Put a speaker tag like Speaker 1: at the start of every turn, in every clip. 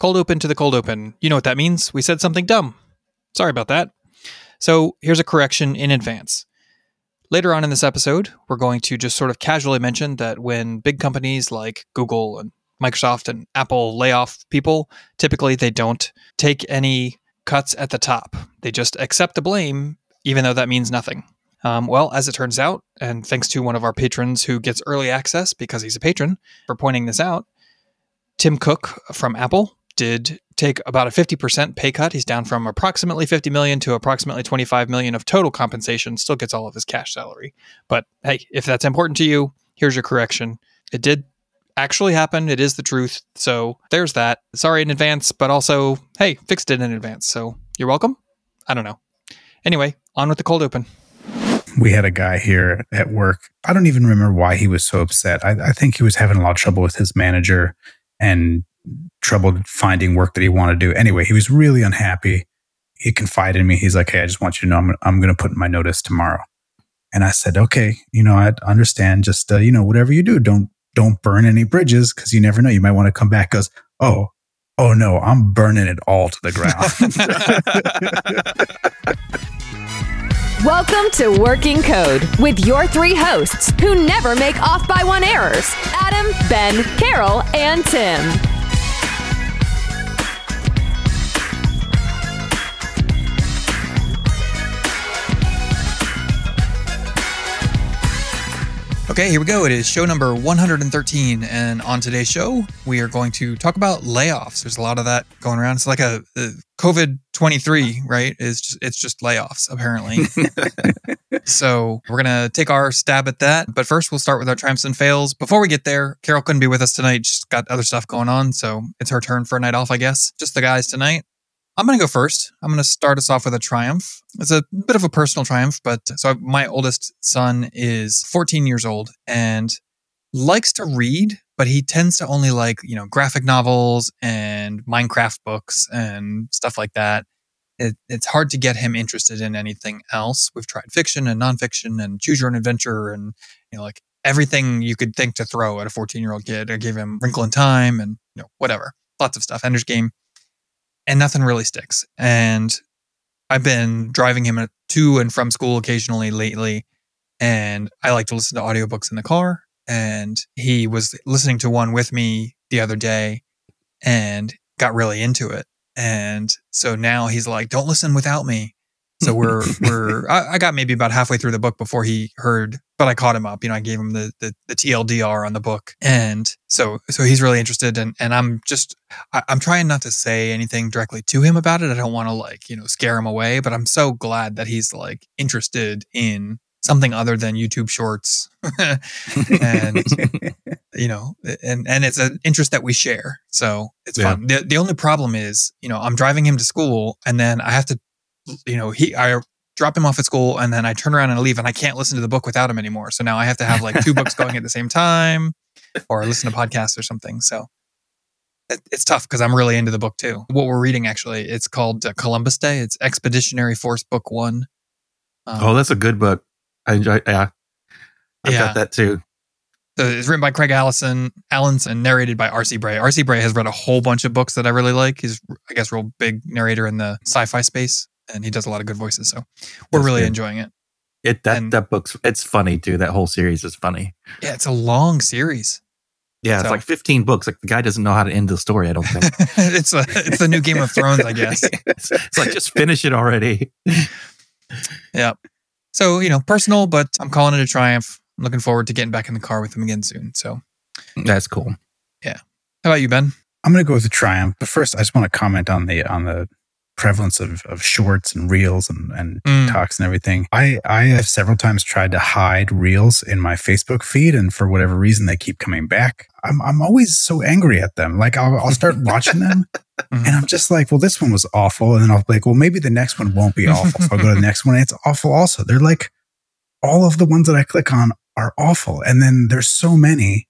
Speaker 1: Cold open to the cold open. You know what that means? We said something dumb. Sorry about that. So here's a correction in advance. Later on in this episode, we're going to just sort of casually mention that when big companies like Google and Microsoft and Apple lay off people, typically they don't take any cuts at the top. They just accept the blame, even though that means nothing. Um, well, as it turns out, and thanks to one of our patrons who gets early access because he's a patron for pointing this out, Tim Cook from Apple did take about a 50% pay cut. He's down from approximately 50 million to approximately 25 million of total compensation, still gets all of his cash salary. But hey, if that's important to you, here's your correction. It did actually happen. It is the truth. So there's that. Sorry in advance, but also, hey, fixed it in advance. So you're welcome. I don't know. Anyway, on with the cold open.
Speaker 2: We had a guy here at work. I don't even remember why he was so upset. I, I think he was having a lot of trouble with his manager and trouble finding work that he wanted to do. Anyway, he was really unhappy. He confided in me. He's like, Hey, I just want you to know I'm, I'm going to put in my notice tomorrow. And I said, okay, you know, I understand. Just, uh, you know, whatever you do, don't, don't burn any bridges because you never know. You might want to come back. Goes, oh, oh no, I'm burning it all to the
Speaker 3: ground. Welcome to Working Code with your three hosts who never make off by one errors Adam, Ben, Carol, and Tim.
Speaker 1: Okay, here we go. It is show number 113. And on today's show, we are going to talk about layoffs. There's a lot of that going around. It's like a, a COVID 23, right? It's just, it's just layoffs, apparently. so we're going to take our stab at that. But first, we'll start with our triumphs and fails. Before we get there, Carol couldn't be with us tonight. She's got other stuff going on. So it's her turn for a night off, I guess. Just the guys tonight. I'm going to go first. I'm going to start us off with a triumph. It's a bit of a personal triumph, but so my oldest son is 14 years old and likes to read, but he tends to only like, you know, graphic novels and Minecraft books and stuff like that. It, it's hard to get him interested in anything else. We've tried fiction and nonfiction and choose your own adventure and, you know, like everything you could think to throw at a 14 year old kid. I gave him Wrinkle in Time and, you know, whatever, lots of stuff, Ender's Game and nothing really sticks. And I've been driving him to and from school occasionally lately. And I like to listen to audiobooks in the car. And he was listening to one with me the other day and got really into it. And so now he's like, don't listen without me. So we're we're I, I, got maybe about halfway through the book before he heard, but I caught him up. You know, I gave him the the, the TLDR on the book, and so so he's really interested. And and I'm just I, I'm trying not to say anything directly to him about it. I don't want to like you know scare him away, but I'm so glad that he's like interested in something other than YouTube Shorts, and you know, and and it's an interest that we share, so it's yeah. fun. The the only problem is, you know, I'm driving him to school, and then I have to you know, he I drop him off at school and then I turn around and leave and I can't listen to the book without him anymore. So now I have to have like two books going at the same time or listen to podcasts or something. So it, it's tough because I'm really into the book too. What we're reading actually, it's called uh, Columbus Day. It's Expeditionary Force Book One.
Speaker 4: Um, oh, that's a good book. I enjoy. Yeah, I've yeah. got that too.
Speaker 1: So it's written by Craig Allison, Allens, and narrated by R.C. Bray. R.C. Bray has read a whole bunch of books that I really like. He's, I guess, real big narrator in the sci-fi space and he does a lot of good voices. So we're That's really good. enjoying it.
Speaker 4: It that and, that book's it's funny too. That whole series is funny.
Speaker 1: Yeah, it's a long series.
Speaker 4: Yeah, so. it's like 15 books. Like the guy doesn't know how to end the story. I don't think
Speaker 1: it's a, it's the new Game of Thrones. I guess
Speaker 4: it's, it's like just finish it already.
Speaker 1: yeah. So you know, personal, but I'm calling it a triumph. I'm looking forward to getting back in the car with him again soon. So
Speaker 4: that's cool.
Speaker 1: Yeah. How about you, Ben?
Speaker 2: I'm going to go with a triumph. But first, I just want to comment on the on the prevalence of, of shorts and reels and, and mm. TikToks and everything. I, I have several times tried to hide reels in my Facebook feed, and for whatever reason, they keep coming back. I'm, I'm always so angry at them. Like, I'll, I'll start watching them, mm-hmm. and I'm just like, well, this one was awful. And then I'll be like, well, maybe the next one won't be awful. So I'll go to the next one, and it's awful also. They're like, all of the ones that I click on are awful. And then there's so many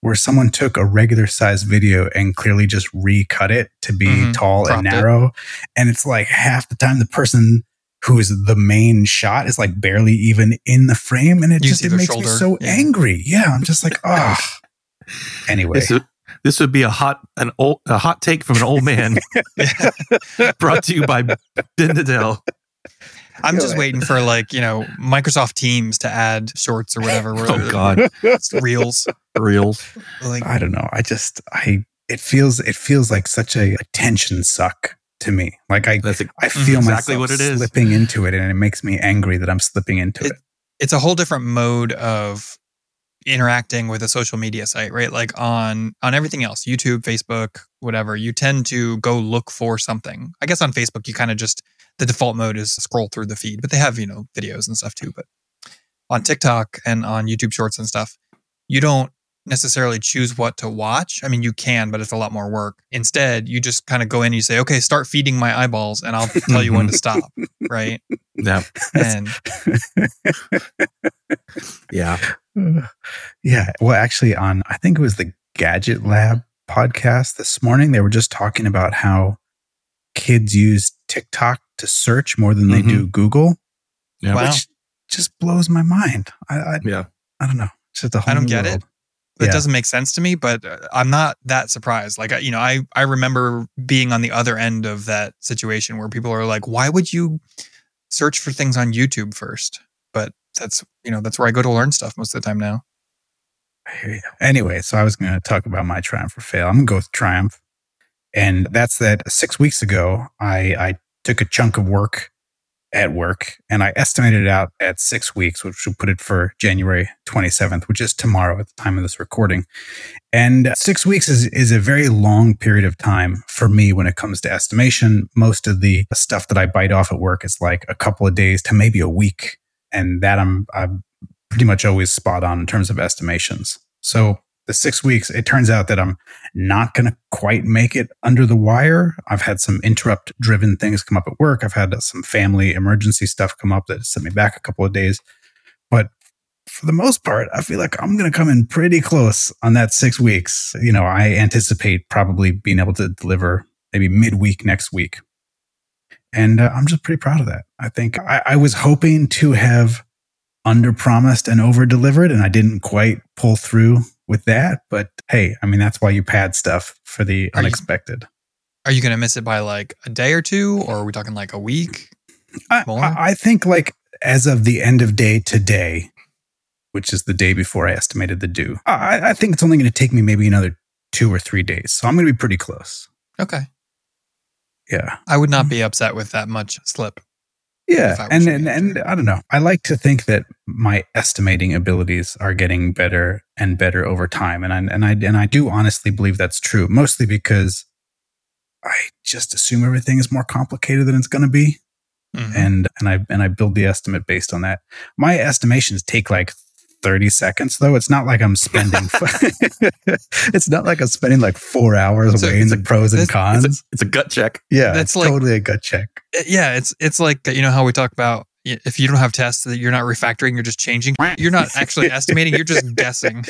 Speaker 2: where someone took a regular size video and clearly just recut it to be mm-hmm. tall Cropped and narrow. It. And it's like half the time the person who is the main shot is like barely even in the frame. And it you just it makes shoulder. me so yeah. angry. Yeah. I'm just like, oh. anyway.
Speaker 4: This would be a hot an old a hot take from an old man. Brought to you by Ben Nadel.
Speaker 1: I'm just waiting for like you know Microsoft Teams to add shorts or whatever. Oh, where
Speaker 4: Oh God,
Speaker 1: it's reels.
Speaker 4: reels.
Speaker 1: Like
Speaker 2: I don't know. I just I it feels it feels like such a attention suck to me. Like I
Speaker 4: That's
Speaker 2: I mhm, feel
Speaker 4: exactly
Speaker 2: myself
Speaker 4: what it is.
Speaker 2: slipping into it, and it makes me angry that I'm slipping into it.
Speaker 1: it's a whole different mode of interacting with a social media site, right? Like on on everything else, YouTube, Facebook, whatever, you tend to go look for something. I guess on Facebook you kind of just the default mode is scroll through the feed, but they have, you know, videos and stuff too, but on TikTok and on YouTube Shorts and stuff, you don't necessarily choose what to watch. I mean, you can, but it's a lot more work. Instead, you just kind of go in and you say, "Okay, start feeding my eyeballs and I'll tell you when to stop." Right?
Speaker 4: Yeah,
Speaker 1: And
Speaker 4: yeah.
Speaker 2: yeah. Well, actually, on I think it was the Gadget Lab podcast this morning, they were just talking about how kids use TikTok to search more than they
Speaker 4: Mhm.
Speaker 2: do Google,
Speaker 4: Yeah.
Speaker 1: Wow.
Speaker 2: which just blows my mind. I I,
Speaker 4: Yeah.
Speaker 2: I don't know. It's just a whole
Speaker 1: I don't get
Speaker 2: world.
Speaker 1: it. It
Speaker 2: Yeah.
Speaker 1: doesn't make sense to me, but uh, I'm not that surprised. Like, I- you know, I, I remember being on the other end of that situation where people are like, why would you search for things on YouTube first? But that's, you know, that's where I go to learn stuff most of the time now.
Speaker 2: I hear you. Anyway, so I was going to talk about my triumph or fail. I'm going to go with triumph. And that's that six weeks ago, I, I took a chunk of work at work and I estimated it out at six weeks, which would put it for January 27th, which is tomorrow at the time of this recording. And six weeks is, is a very long period of time for me when it comes to estimation. Most of the stuff that I bite off at work is like a couple of days to maybe a week. And that I'm, I'm pretty much always spot on in terms of estimations. So the six weeks, it turns out that I'm not going to quite make it under the wire. I've had some interrupt driven things come up at work. I've had some family emergency stuff come up that sent me back a couple of days. But for the most part, I feel like I'm going to come in pretty close on that six weeks. You know, I anticipate probably being able to deliver maybe midweek next week. And uh, I'm just pretty proud of that. I think I, I was hoping to have under promised and over delivered, and I didn't quite pull through with that. But hey, I mean, that's why you pad stuff for the
Speaker 1: Are you-
Speaker 2: unexpected.
Speaker 1: Are you going to miss it by like a day or two, or are we talking like a week?
Speaker 2: I? I, I think, like, as of the end of day today, which is the day before I estimated the due, I, I think it's only going to take me maybe another two or three days. So I'm going to be pretty close.
Speaker 1: Okay.
Speaker 2: Yeah.
Speaker 1: I would not mm-hmm. be upset with that much slip.
Speaker 2: Yeah,
Speaker 1: If I was
Speaker 2: and and, and. I don't know. I like to think that my estimating abilities are getting better and better over time, and I and I and I do honestly believe that's true. Mostly because I just assume everything is more complicated than it's going to be,
Speaker 1: Mhm.
Speaker 2: and and I and I build the estimate based on that. My estimations take like. 30 seconds though it's not like i'm spending it's not like i'm spending like four hours
Speaker 1: So
Speaker 2: weighing the pros and cons
Speaker 4: It's a, it's a gut check.
Speaker 2: yeah
Speaker 1: that's
Speaker 2: it's
Speaker 1: like-
Speaker 2: totally a gut check
Speaker 1: Uh, yeah, it's it's like you know how we talk about if you don't have tests that you're not refactoring, you're just changing. You're not actually estimating. You're just guessing.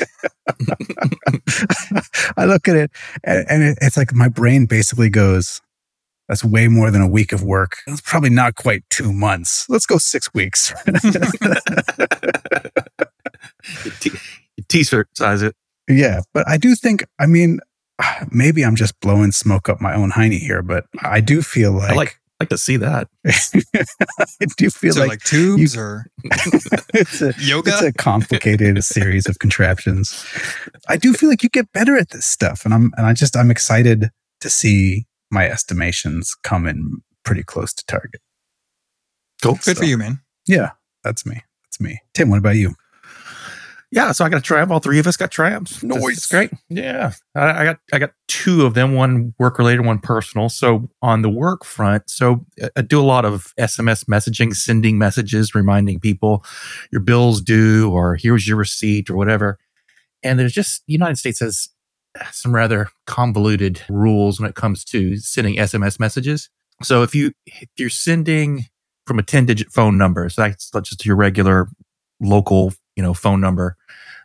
Speaker 2: I look at it and, and it, it's like my brain basically goes, that's way more than a week of work. It's probably not quite two months. Let's go six weeks.
Speaker 4: T- T-shirt size it.
Speaker 2: yeah. But I do think, I mean, maybe I'm just blowing smoke up my own hiney here, but I do feel like,
Speaker 4: I like like to see that.
Speaker 2: I do feel
Speaker 1: So
Speaker 2: like,
Speaker 1: like, tubes or
Speaker 2: it's a,
Speaker 1: yoga.
Speaker 2: it's a complicated series of contraptions. I do feel like you get better at this stuff, and I'm and I just I'm excited to see my estimations come in pretty close to target.
Speaker 4: Cool.
Speaker 1: Good for you, man.
Speaker 2: Yeah, that's me. That's me. Tim, what about you?
Speaker 4: Yeah, so I got a triumph. All three of us got triumphs.
Speaker 2: Noise.
Speaker 4: Is great. Yeah, I, I got I got two of them. One work related, one personal. So on the work front, so I- do a lot of SMS messaging, sending messages, reminding people your bills due, or here's your receipt, or whatever. And there's just the United States has some rather convoluted rules when it comes to sending SMS messages. So if you if you're sending from a 10 digit phone number, so that's that's just your regular local, you know, phone number,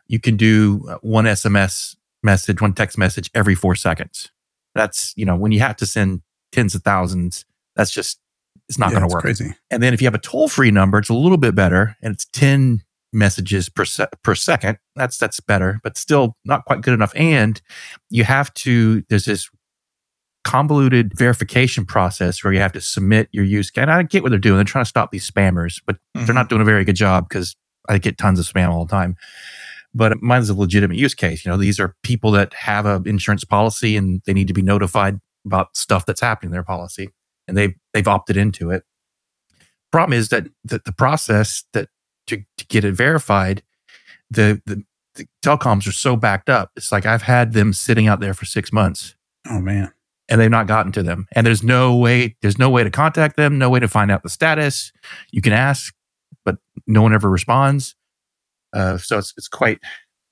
Speaker 4: you can do uh, one SMS message, one text message every four seconds. That's, you know, when you have to send tens of thousands, that's just, it's not
Speaker 2: Yeah,
Speaker 4: going to work.
Speaker 2: Crazy.
Speaker 4: And then if you have a toll free number, it's a little bit better and it's 10 messages per se- per second. That's that's better, but still not quite good enough. And you have to there's this convoluted verification process where you have to submit your use case. And I get what they're doing. They're trying to stop these spammers, but
Speaker 1: Mhm.
Speaker 4: they're not doing a very good job because I get tons of spam all the time. But mine's a legitimate use case. You know, these are people that have an insurance policy and they need to be notified about stuff that's happening in their policy, and they've they've opted into it. Problem is that that the process that to, to get it verified, the, the the telecoms are so backed up. It's like I've had them sitting out there for six months
Speaker 2: Oh man.
Speaker 4: and they've not gotten to them. And there's no way, there's no way to contact them, no way to find out the status. You can ask, but no one ever responds. Uh, so it's it's quite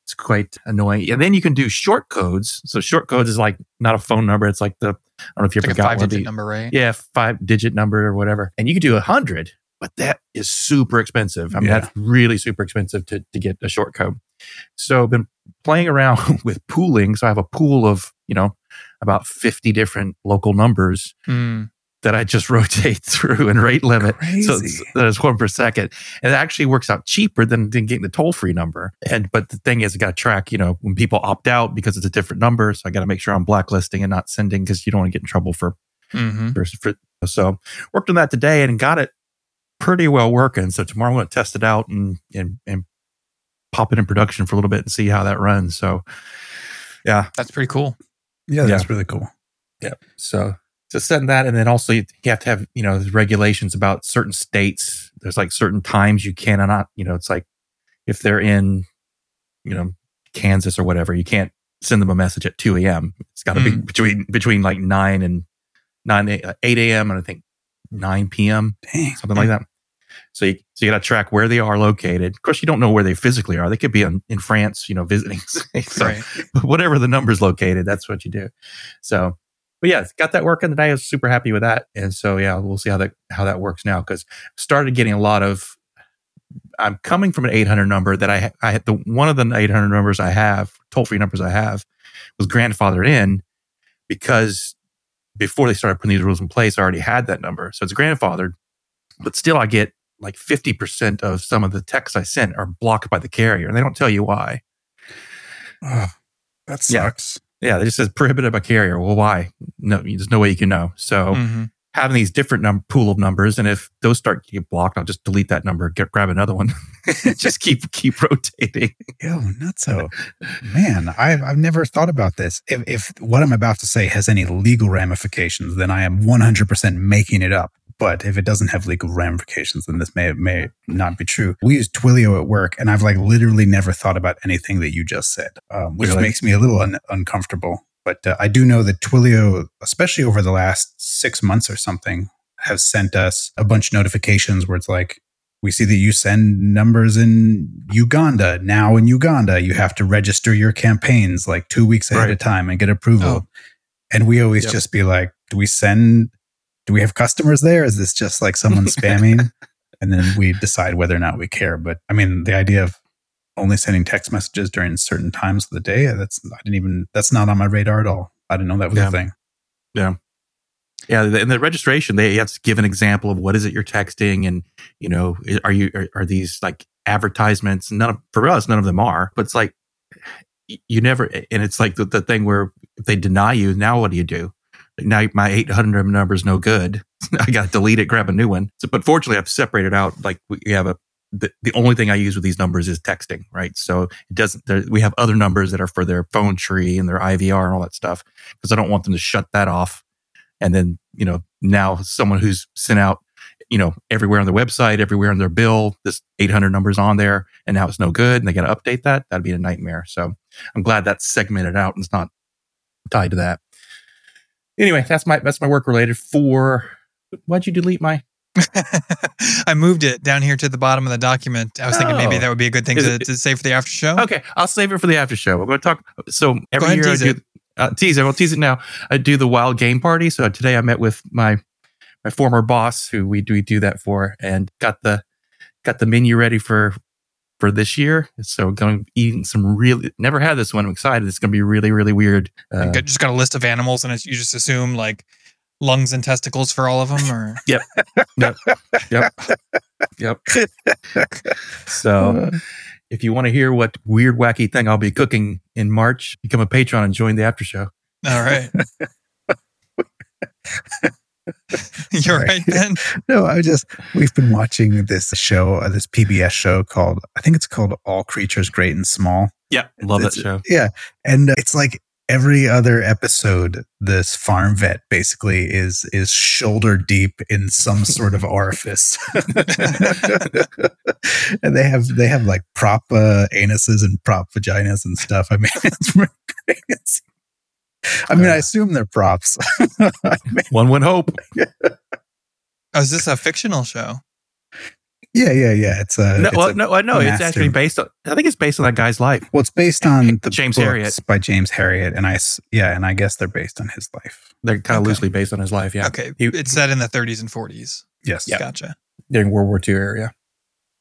Speaker 4: it's quite annoying. And then you can do short codes. So short codes is like not a phone number. It's like the I don't know if you
Speaker 1: It's
Speaker 4: ever
Speaker 1: like a
Speaker 4: got
Speaker 1: five
Speaker 4: one.
Speaker 1: digit
Speaker 4: the-
Speaker 1: number, right?
Speaker 4: yeah, five digit number or whatever. And you can do a hundred, but that is super expensive. I mean,
Speaker 2: Yeah.
Speaker 4: that's really super expensive to, to get a short code. So I've been playing around with pooling. So I have a pool of, you know, about 50 different local numbers
Speaker 1: Mm.
Speaker 4: That I just rotate through and rate limit. So
Speaker 2: Crazy.
Speaker 4: it's, that is one per second. And it actually works out cheaper than, than getting the toll free number. And, but the thing is, I got to track, you know, when people opt out because it's a different number. So I got to make sure I'm blacklisting and not sending because you don't want to get in trouble for
Speaker 1: hmm
Speaker 4: for, for so worked on that today and got it pretty well working. So tomorrow I'm going to test it out and, and and pop it in production for a little bit and see how that runs. So yeah,
Speaker 1: That's pretty cool.
Speaker 2: Yeah, that's really cool. Yeah.
Speaker 4: So to send that and then also you have to have you know regulations about certain states. There's like certain times you cannot you know it's like if they're in you know Kansas or whatever you can't send them a message at 2 a.m. It's got to be
Speaker 1: Mm.
Speaker 4: between between like 9 and 9 uh, 8 a.m. and I think 9 p.m.
Speaker 2: Dang.
Speaker 4: something like that. So you, so you got to track where they are located. Of course, you don't know where they physically are. They could be in, in France, you know, visiting. so
Speaker 1: Right.
Speaker 4: whatever the number's located, that's what you do. So, but yeah, got that working today. I was super happy with that. And so, yeah, we'll see how that, how that works now. Cause started getting a lot of, I'm coming from an 800 number that I, I had the, one of the 800 numbers I have, toll free numbers I have was grandfathered in because before they started putting these rules in place, I already had that number. So it's grandfathered, but still I get like 50% of some of the texts I sent are blocked by the carrier and they don't tell you why.
Speaker 2: Oh, that sucks.
Speaker 4: Yeah, it just says prohibited by carrier. Well, why? No, there's no way you can know. So
Speaker 1: Mhm.
Speaker 4: having these different num- pool of numbers, and if those start to get blocked, I'll just delete that number, get grab another one, just keep keep rotating.
Speaker 2: Yo, nutso. Man, I've, I've never thought about this. If, if what I'm about to say has any legal ramifications, then I am 100% making it up. But if it doesn't have legal ramifications, then this may may not be true. We use Twilio at work, and I've like literally never thought about anything that you just said, um, which
Speaker 4: Really?
Speaker 2: makes me a little un- uncomfortable. But uh, I do know that Twilio, especially over the last six months or something, has sent us a bunch of notifications where it's like, we see that you send numbers in Uganda. Now in Uganda, you have to register your campaigns like two weeks ahead
Speaker 4: Right.
Speaker 2: of time and get approval.
Speaker 1: Oh.
Speaker 2: And we always
Speaker 4: Yep.
Speaker 2: just be like, do we send, do we have customers there? Is this just like someone spamming? And then we decide whether or not we care. But I mean, the idea of only sending text messages during certain times of the day, that's, I didn't even, that's not on my radar at all. I didn't know that was
Speaker 4: Yeah.
Speaker 2: a thing.
Speaker 4: Yeah, Yeah, in the registration, they have to give an example of what is it you're texting, and you know, are you are, are these like advertisements? None of for us, none of them are. But it's like you never, and it's like the, the thing where if they deny you, now what do you do? Now my 800 number is no good. I got to delete it, grab a new one. So, but fortunately, I've separated out. Like we have a the, the only thing I use with these numbers is texting, right? So it doesn't. there- We have other numbers that are for their phone tree and their IVR and all that stuff because I don't want them to shut that off. And then you know now someone who's sent out you know everywhere on their website, everywhere on their bill, this 800 numbers on there, and now it's no good, and they got to update that. That'd be a nightmare. So I'm glad that's segmented out and it's not tied to that. Anyway, that's my that's my work related. For why'd you delete my?
Speaker 1: I moved it down here to the bottom of the document. I was thinking maybe
Speaker 4: Oh.
Speaker 1: that would be a good thing to,
Speaker 4: it-
Speaker 1: to say for the after show.
Speaker 4: Okay, I'll save it for the after show. We're going to talk. So every
Speaker 1: ahead
Speaker 4: year I do
Speaker 1: it.
Speaker 4: uh, tease it. I'll tease it now. I do the wild game party. So today I met with my my former boss, who we do we do that for, and got the got the menu ready for for this year. So going eating some really never had this one. I'm excited. It's going to be really really weird. Uh,
Speaker 1: And just got a list of animals, and it's, you just assume like lungs and testicles for all of them, or
Speaker 4: yep, yep, Yep. yep. So if you want to hear what weird, wacky thing I'll be cooking in March, become a patron and join the after show.
Speaker 1: All right. You're right, Ben.
Speaker 2: No, I just we've been watching this show, uh, this PBS show called I think it's called All Creatures Great and Small.
Speaker 4: Yeah, love that show.
Speaker 2: Yeah, and uh, it's like every other episode, this farm vet basically is is shoulder deep in some sort of orifice, and they have they have like prop uh, anuses and prop vaginas and stuff. I mean, it's. I mean, I assume they're props. I mean,
Speaker 4: One would hope.
Speaker 1: Oh, is this a fictional show?
Speaker 2: yeah, yeah, yeah. It's a
Speaker 4: No,
Speaker 2: it's
Speaker 4: well,
Speaker 2: a-
Speaker 4: no, no, it's actually based on. I think it's based on that guy's life.
Speaker 2: Well, it's based on the
Speaker 4: James
Speaker 2: books
Speaker 4: Herriot.
Speaker 2: by James Herriot, and I s- yeah, and I guess they're based on his life.
Speaker 4: They're kind of
Speaker 1: Okay.
Speaker 4: loosely based on his life. Yeah,
Speaker 1: Okay.
Speaker 4: He-
Speaker 1: it's set in the 30s and 40s.
Speaker 2: Yes.
Speaker 1: Gotcha.
Speaker 4: during World War II area.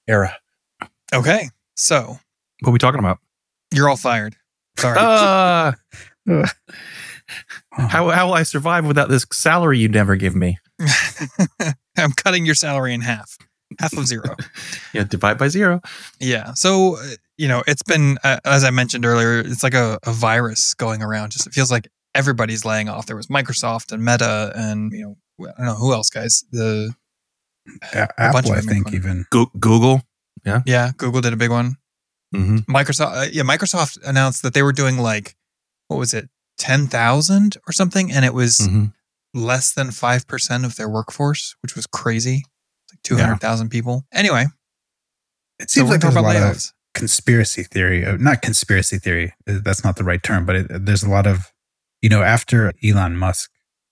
Speaker 4: Era.
Speaker 1: Okay. So
Speaker 4: What are we talking about?
Speaker 1: you're all fired. Sorry.
Speaker 4: Uh,
Speaker 2: Ugh.
Speaker 4: how how will I survive without this salary you never give me?
Speaker 1: I'm cutting your salary in half, half of zero.
Speaker 4: Yeah, divide by zero.
Speaker 1: Yeah. So, uh, you know, it's been, uh, as I mentioned earlier, it's like a, a virus going around. Just it feels like everybody's laying off. There was Microsoft and Meta and, you know, I don't know who else, guys. The,
Speaker 2: A-
Speaker 1: A
Speaker 2: Apple, I think,
Speaker 1: are
Speaker 2: even.
Speaker 4: Go- Google.
Speaker 1: yeah, Yeah. Google did a big one.
Speaker 4: hmm
Speaker 1: Microsoft, uh, yeah, Microsoft announced that they were doing like, what was it, 10,000 or something? And it was
Speaker 4: hmm
Speaker 1: less than 5% of their workforce, which was crazy. It's like 200,000 people. Anyway,
Speaker 2: It seems
Speaker 1: we're
Speaker 2: like there's a lot of conspiracy theory. uh, Not conspiracy theory. uh, That's not the right term, but it, there's a lot of, you know, after Elon Musk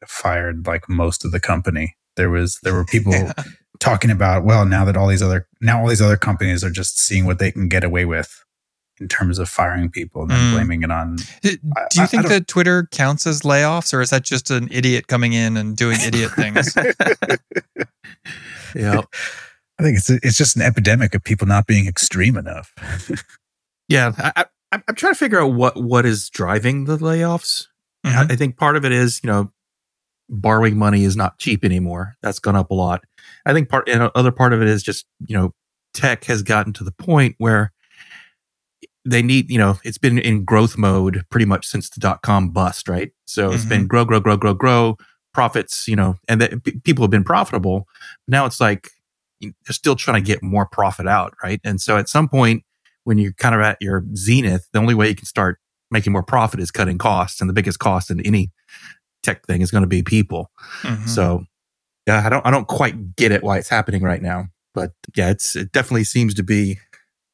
Speaker 2: fired like most of the company, there was there were people
Speaker 1: Yeah.
Speaker 2: talking about, well, now that all these other now all these other companies are just seeing what they can get away with in terms of firing people and then
Speaker 1: Mm.
Speaker 2: blaming it on.
Speaker 1: Do you
Speaker 2: I- I
Speaker 1: think
Speaker 2: don't-
Speaker 1: that Twitter counts as layoffs, or is that just an idiot coming in and doing idiot things?
Speaker 4: Yeah.
Speaker 2: I think it's it's just an epidemic of people not being extreme enough.
Speaker 4: Yeah. I, I, I'm I'm trying to figure out what what is driving the layoffs.
Speaker 1: Mhm.
Speaker 4: I, I think part of it is, you know, borrowing money is not cheap anymore. That's gone up a lot. I think part, and other part of it is just, you know, tech has gotten to the point where they need, you know, it's been in growth mode pretty much since the dot com bust, right? So it's been grow, grow, grow, grow, grow, profits, you know, and that p- people have been profitable. Now it's like they're still trying to get more profit out, right? And so at some point, when you're kind of at your zenith, the only way you can start making more profit is cutting costs, and the biggest cost in any tech thing is going to be people.
Speaker 1: Mhm.
Speaker 4: So, yeah, I don't, I don't quite get it why it's happening right now, but yeah, it's it definitely seems to be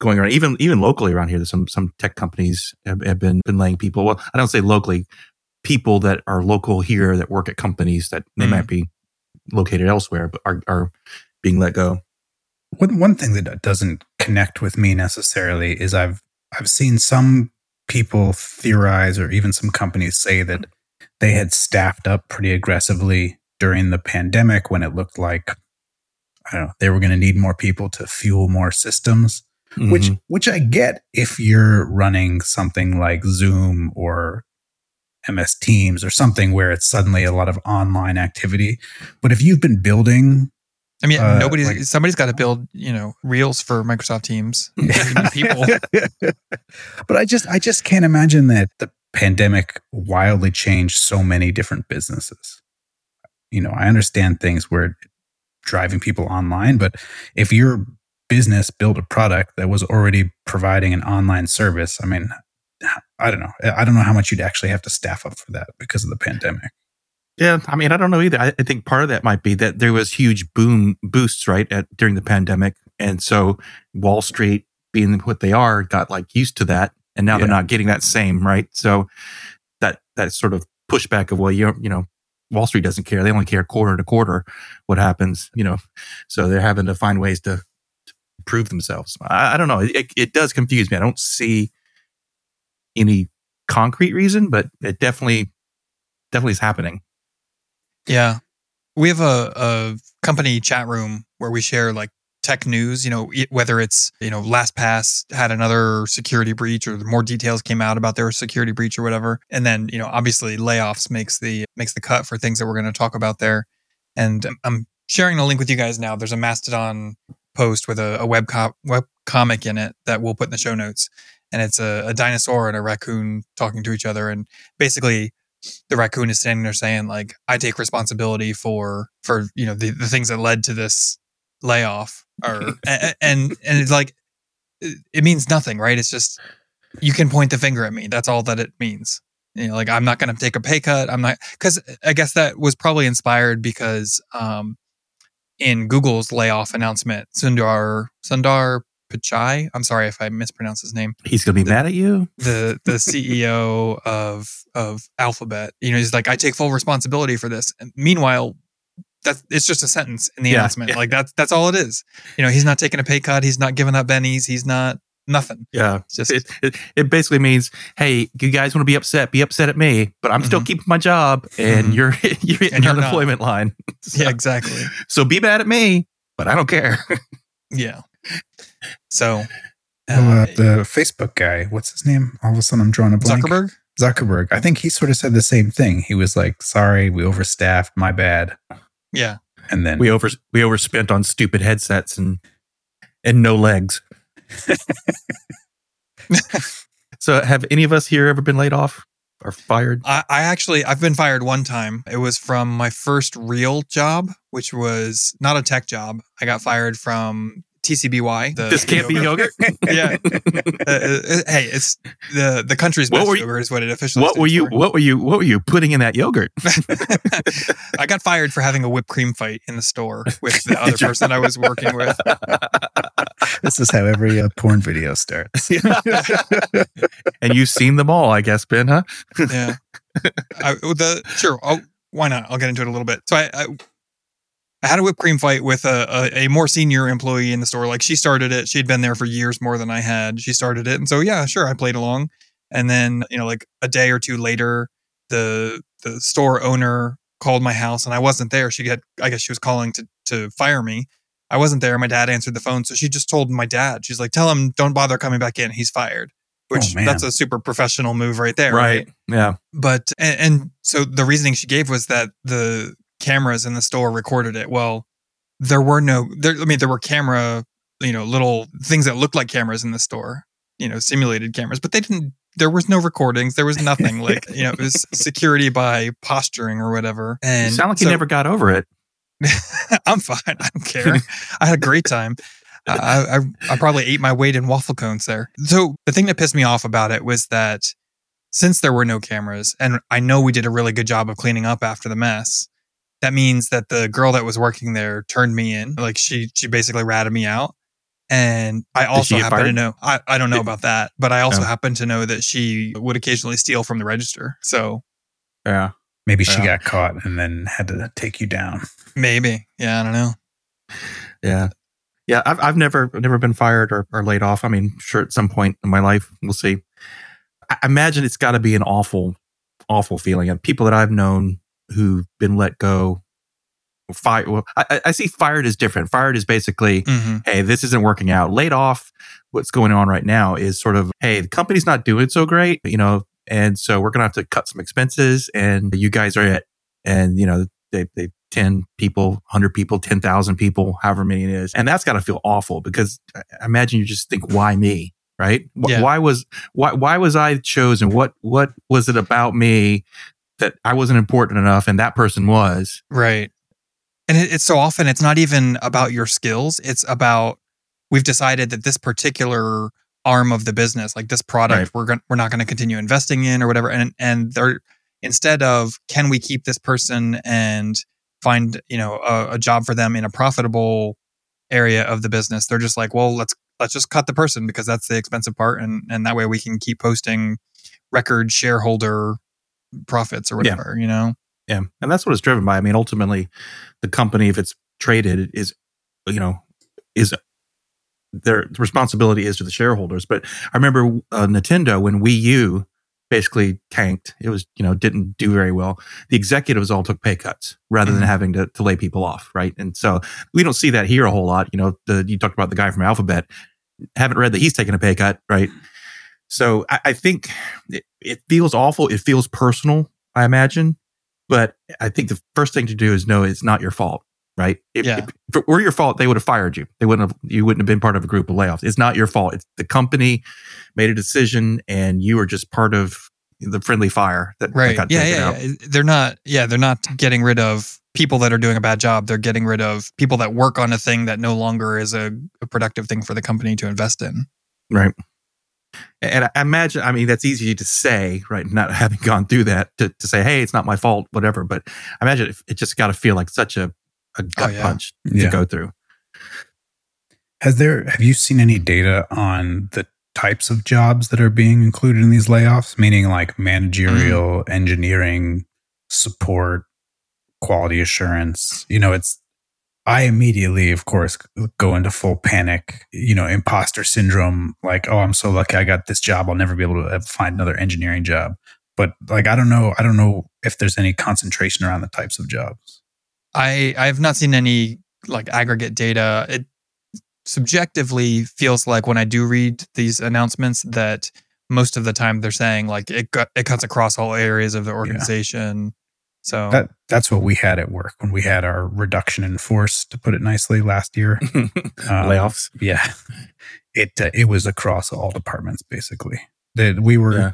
Speaker 4: going around. Even even locally around here, there's some some tech companies have, have been been laying people. Well, I don't say locally, people that are local here that work at companies that they
Speaker 1: Mm.
Speaker 4: might be located elsewhere, but are are being let go.
Speaker 2: One one thing that doesn't connect with me necessarily is I've I've seen some people theorize or even some companies say that they had staffed up pretty aggressively during the pandemic when it looked like I don't know they were going to need more people to fuel more systems which
Speaker 4: Mhm.
Speaker 2: which I get if you're running something like Zoom or MS Teams or something where it's suddenly a lot of online activity but if you've been building
Speaker 1: I mean,
Speaker 2: uh,
Speaker 1: nobody's
Speaker 2: like-
Speaker 1: somebody's got to build, you know, reels for Microsoft Teams. People.
Speaker 2: but I just I just can't imagine that the pandemic wildly changed so many different businesses. You know, I understand things where driving people online, but if your business built a product that was already providing an online service, I mean, I don't know. I don't know how much you'd actually have to staff up for that because of the pandemic.
Speaker 4: Yeah, I mean, I don't know either. I, I think part of that might be that there was huge boom boosts right at during the pandemic, and so Wall Street, being what they are, got like used to that, and now they're not getting that same right. So that that sort of pushback of well, you you know, Wall Street doesn't care; they only care quarter to quarter what happens, you know. So they're having to find ways to prove themselves. I, I don't know. It, it does confuse me. I don't see any concrete reason, but it definitely definitely is happening.
Speaker 1: Yeah. We have a, a company chat room where we share like tech news, you know, whether it's, you know, LastPass had another security breach or more details came out about their security breach or whatever. And then, you know, obviously layoffs makes the makes the cut for things that we're going to talk about there. And I'm sharing the link with you guys now. There's a Mastodon post with a, a web web comic in it that we'll put in the show notes, and it's a, a dinosaur and a raccoon talking to each other, and basically the raccoon is standing there saying like I take responsibility for for you know the, the things that led to this layoff. Or and and, and it's like it means nothing right? It's just you can point the finger at me. That's all that it means. You know like I'm not going to take a pay cut. I'm not cuz I guess that was probably inspired because um in Google's layoff announcement Sundar Sundar Pichai I'm sorry if I mispronounce his name
Speaker 4: He's gonna be
Speaker 1: The-
Speaker 4: mad at you.
Speaker 1: the the CEO of of Alphabet. You know, he's like, I take full responsibility for this. And meanwhile, that's it's just a sentence in the
Speaker 4: Yeah,
Speaker 1: announcement.
Speaker 4: yeah.
Speaker 1: Like that's that's all it is. You know, he's not taking a pay cut. He's not giving up bennies. He's not nothing.
Speaker 4: Yeah.
Speaker 1: It's just
Speaker 4: It, it, it basically means, hey, you guys want to be upset, be upset at me, but I'm still
Speaker 1: Mhm.
Speaker 4: keeping my job and
Speaker 1: Mhm.
Speaker 4: you're you're hitting
Speaker 1: And
Speaker 4: the
Speaker 1: you're not.
Speaker 4: unemployment line. So,
Speaker 1: yeah, exactly.
Speaker 4: so be mad at me, but I don't care.
Speaker 1: Yeah. So
Speaker 2: Well,
Speaker 1: uh,
Speaker 2: uh, the Facebook guy, what's his name? All of a sudden, I'm drawing a blank.
Speaker 1: Zuckerberg.
Speaker 2: Zuckerberg. I think he sort of said the same thing. He was like, "Sorry, we overstaffed. My bad."
Speaker 1: Yeah.
Speaker 2: And then
Speaker 4: we over we overspent on stupid headsets and and no legs. so have any of us here ever been laid off or fired?
Speaker 1: I, I actually I've been fired one time. It was from my first real job, which was not a tech job. I got fired from TCBY. The
Speaker 4: this can't be yogurt.
Speaker 1: yeah. Uh, uh, hey, it's the the country's
Speaker 4: What
Speaker 1: best
Speaker 4: you-
Speaker 1: yogurt is what it officially.
Speaker 4: what were you
Speaker 1: for.
Speaker 4: what were you what were you putting in that yogurt?
Speaker 1: I got fired for having a whipped cream fight in the store with the other person I was working with.
Speaker 2: this is how every uh, porn video starts.
Speaker 4: and you've seen them all, I guess, Ben, huh?
Speaker 1: Yeah. I, the sure. I'll, why not? I'll get into it a little bit. So I. I I had a whipped cream fight with a, a, a more senior employee in the store. Like she started it. She'd been there for years more than I had. She started it. And so, yeah, sure. I played along. And then, you know, like a day or two later, the, the store owner called my house and I wasn't there. She got, I guess she was calling to, to fire me. I wasn't there. My dad answered the phone. So she just told my dad, she's like, tell him, don't bother coming back in. He's fired, which
Speaker 2: Oh,
Speaker 1: that's a super professional move right there.
Speaker 4: right. Yeah.
Speaker 1: but and, and so the reasoning she gave was that the cameras in the store recorded it well there were no there i mean there were camera you know little things that looked like cameras in the store you know simulated cameras but they didn't there was no recordings there was nothing like you know it was security by posturing or whatever
Speaker 4: You
Speaker 1: and
Speaker 4: sound like you never got over it.
Speaker 1: i'm fine i don't care i had a great time I, I, I probably ate my weight in waffle cones there. So the thing that pissed me off about it was that since there were no cameras, and I know we did a really good job of cleaning up after the mess, that means that the girl that was working there turned me in. Like she she basically ratted me out. And I also
Speaker 4: get
Speaker 1: happen to know I, I don't know about that, but I also
Speaker 4: No.
Speaker 1: happen to know that she would occasionally steal from the register. So
Speaker 4: Yeah.
Speaker 2: Maybe she
Speaker 4: Yeah.
Speaker 2: got caught and then had to take you down.
Speaker 1: Maybe. Yeah, I don't know.
Speaker 4: Yeah. Yeah. I've, I've never, never been fired or, or laid off. I mean, sure, at some point in my life, we'll see. I imagine it's got to be an awful, awful feeling. And people that I've known who've been let go, fired. Well, I, I- see fired is different. Fired is basically,
Speaker 1: hmm
Speaker 4: hey, this isn't working out. Laid off, what's going on right now is sort of, hey, the company's not doing so great, you know, and so we're going to have to cut some expenses and you guys are it. And, you know, they, they, 10 people, 100 people, 10,000 people, however many it is. And that's got to feel awful because I imagine you just think, why me? Right?
Speaker 1: Yeah.
Speaker 4: Why was, why, why was I chosen? What, what was it about me that I wasn't important enough and that person was?
Speaker 1: Right. And it, it's so often it's not even about your skills. It's about we've decided that this particular arm of the business, like this product,
Speaker 4: Right.
Speaker 1: we're going we're not going to continue investing in or whatever. And and they're instead of can we keep this person and find you know a, a job for them in a profitable area of the business, they're just like, well, let's let's just cut the person because that's the expensive part, and and that way we can keep posting record shareholder profits or
Speaker 4: Yeah.
Speaker 1: whatever. You know.
Speaker 4: Yeah. And that's what it's driven by. I mean, ultimately, the company, if it's traded, is, you know, is their responsibility is to the shareholders. But I remember uh, Nintendo when Wii U basically tanked, it was, you know, didn't do very well. The executives all took pay cuts rather than
Speaker 1: Mhm.
Speaker 4: having to, to lay people off. Right. And so we don't see that here a whole lot. You know, the, you talked about the guy from Alphabet. Haven't read that he's taking a pay cut. Right. So I, I think it, it feels awful. It feels personal, I imagine. But I think the first thing to do is know it's not your fault. Right? If,
Speaker 1: Yeah.
Speaker 4: if, if it were your fault, they would have fired you. They wouldn't have. You wouldn't have been part of a group of layoffs. It's not your fault. It's the company made a decision, and you were just part of the friendly fire that, that
Speaker 1: Right.
Speaker 4: got
Speaker 1: Yeah,
Speaker 4: taken
Speaker 1: yeah,
Speaker 4: out.
Speaker 1: yeah. They're not. Yeah, they're not getting rid of people that are doing a bad job. They're getting rid of people that work on a thing that no longer is a, a productive thing for the company to invest in.
Speaker 4: Right. And I imagine, I mean, that's easy to say, right? Not having gone through that to, to say, hey, it's not my fault, whatever. But I imagine it, it just got to feel like such a, a gut
Speaker 1: Oh, yeah.
Speaker 4: punch
Speaker 2: Yeah.
Speaker 4: to go through.
Speaker 2: Has there have you seen any data on the types of jobs that are being included in these layoffs? Meaning like managerial, engineering, support, quality assurance. You know, it's I immediately, of course, go into full panic, you know, imposter syndrome, like, oh, I'm so lucky I got this job. I'll never be able to uh, find another engineering job. But like I don't know, I don't know if there's any concentration around the types of jobs.
Speaker 1: I I have not seen any like aggregate data. It subjectively feels like when I do read these announcements that most of the time they're saying like it it cuts across all areas of the organization. So
Speaker 2: That that's what we had at work when we had our reduction in force, to put it nicely, last year. Um,
Speaker 4: Layoffs.
Speaker 2: Yeah, it uh, it was across all departments basically. That we were
Speaker 4: Yeah.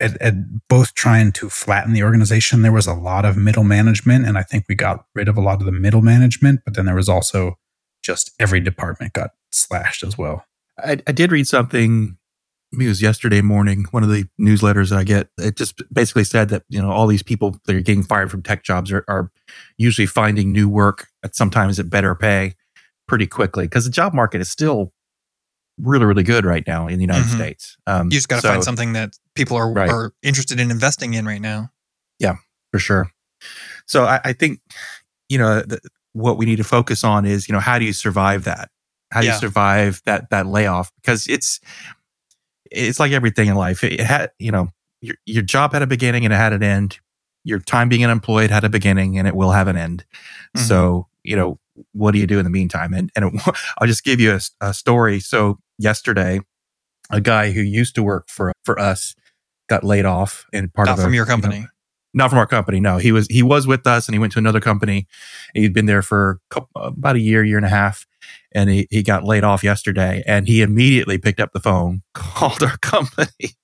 Speaker 2: At, at both trying to flatten the organization. There was a lot of middle management, and I think we got rid of a lot of the middle management. But then there was also just every department got slashed as well.
Speaker 4: I, I did read something. It was yesterday morning. One of the newsletters I get. It just basically said that you know all these people that are getting fired from tech jobs are, are usually finding new work at sometimes at better pay pretty quickly because the job market is still really really good right now in the United
Speaker 1: Mhm.
Speaker 4: States. Um,
Speaker 1: you just got to
Speaker 4: so-
Speaker 1: find something that people are
Speaker 4: Right.
Speaker 1: are interested in investing in right now.
Speaker 4: Yeah, for sure. So I, I think you know the, what we need to focus on is you know how do you survive that? How do
Speaker 1: Yeah.
Speaker 4: you survive that that layoff? Because it's it's like everything in life. It had you know your your job had a beginning and it had an end. Your time being unemployed had a beginning and it will have an end.
Speaker 1: Mhm.
Speaker 4: So you know what do you do in the meantime? And and it, I'll just give you a, a story. So yesterday, a guy who used to work for for us got laid off and part
Speaker 1: Not
Speaker 4: of a,
Speaker 1: from your
Speaker 4: you know,
Speaker 1: company.
Speaker 4: not from our company. No, he was he was with us, and he went to another company. He'd been there for a couple, about a year, year and a half, and he, he got laid off yesterday. And he immediately picked up the phone, called our company,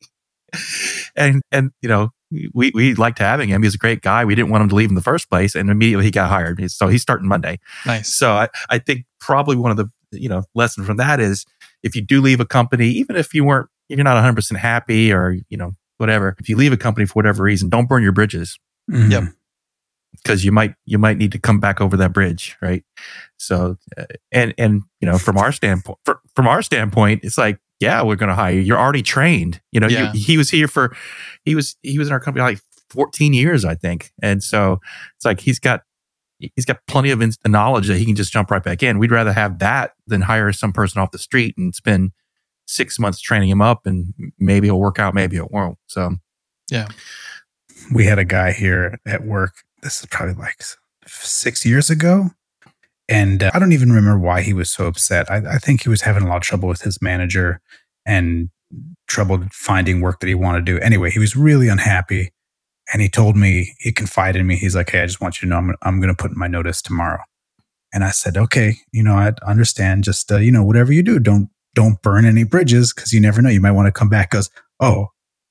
Speaker 4: and and you know we we liked having him. He's a great guy. We didn't want him to leave in the first place, and immediately he got hired. So he's starting Monday.
Speaker 1: nice.
Speaker 4: So I, I think probably one of the you know lesson from that is if you do leave a company, even if you weren't if you're not 100 percent happy or you know whatever, if you leave a company for whatever reason, don't burn your bridges
Speaker 2: Mhm.
Speaker 1: Yep.
Speaker 4: because you might you might need to come back over that bridge, right? So uh, and and you know from our standpoint fr- from our standpoint, it's like yeah, we're going to hire you. You're already trained. You know, you- he was here for he was he was in our company like 14 years, I think, and so it's like he's got he's got plenty of in- knowledge that he can just jump right back in. We'd rather have that than hire some person off the street and spend six months training him up, and maybe it'll work out, maybe it won't. So yeah.
Speaker 2: we had a guy here at work. This is probably like six years ago. And uh, I don't even remember why he was so upset. I, I think he was having a lot of trouble with his manager and trouble finding work that he wanted to do. Anyway, he was really unhappy. And he told me, he confided in me. He's like, Hey, I just want you to know I'm, I'm going to put in my notice tomorrow. And I said, Okay, you know, I understand. Just, uh, you know, whatever you do, don't, don't burn any bridges because you never know. You might want to come back. Goes, Oh,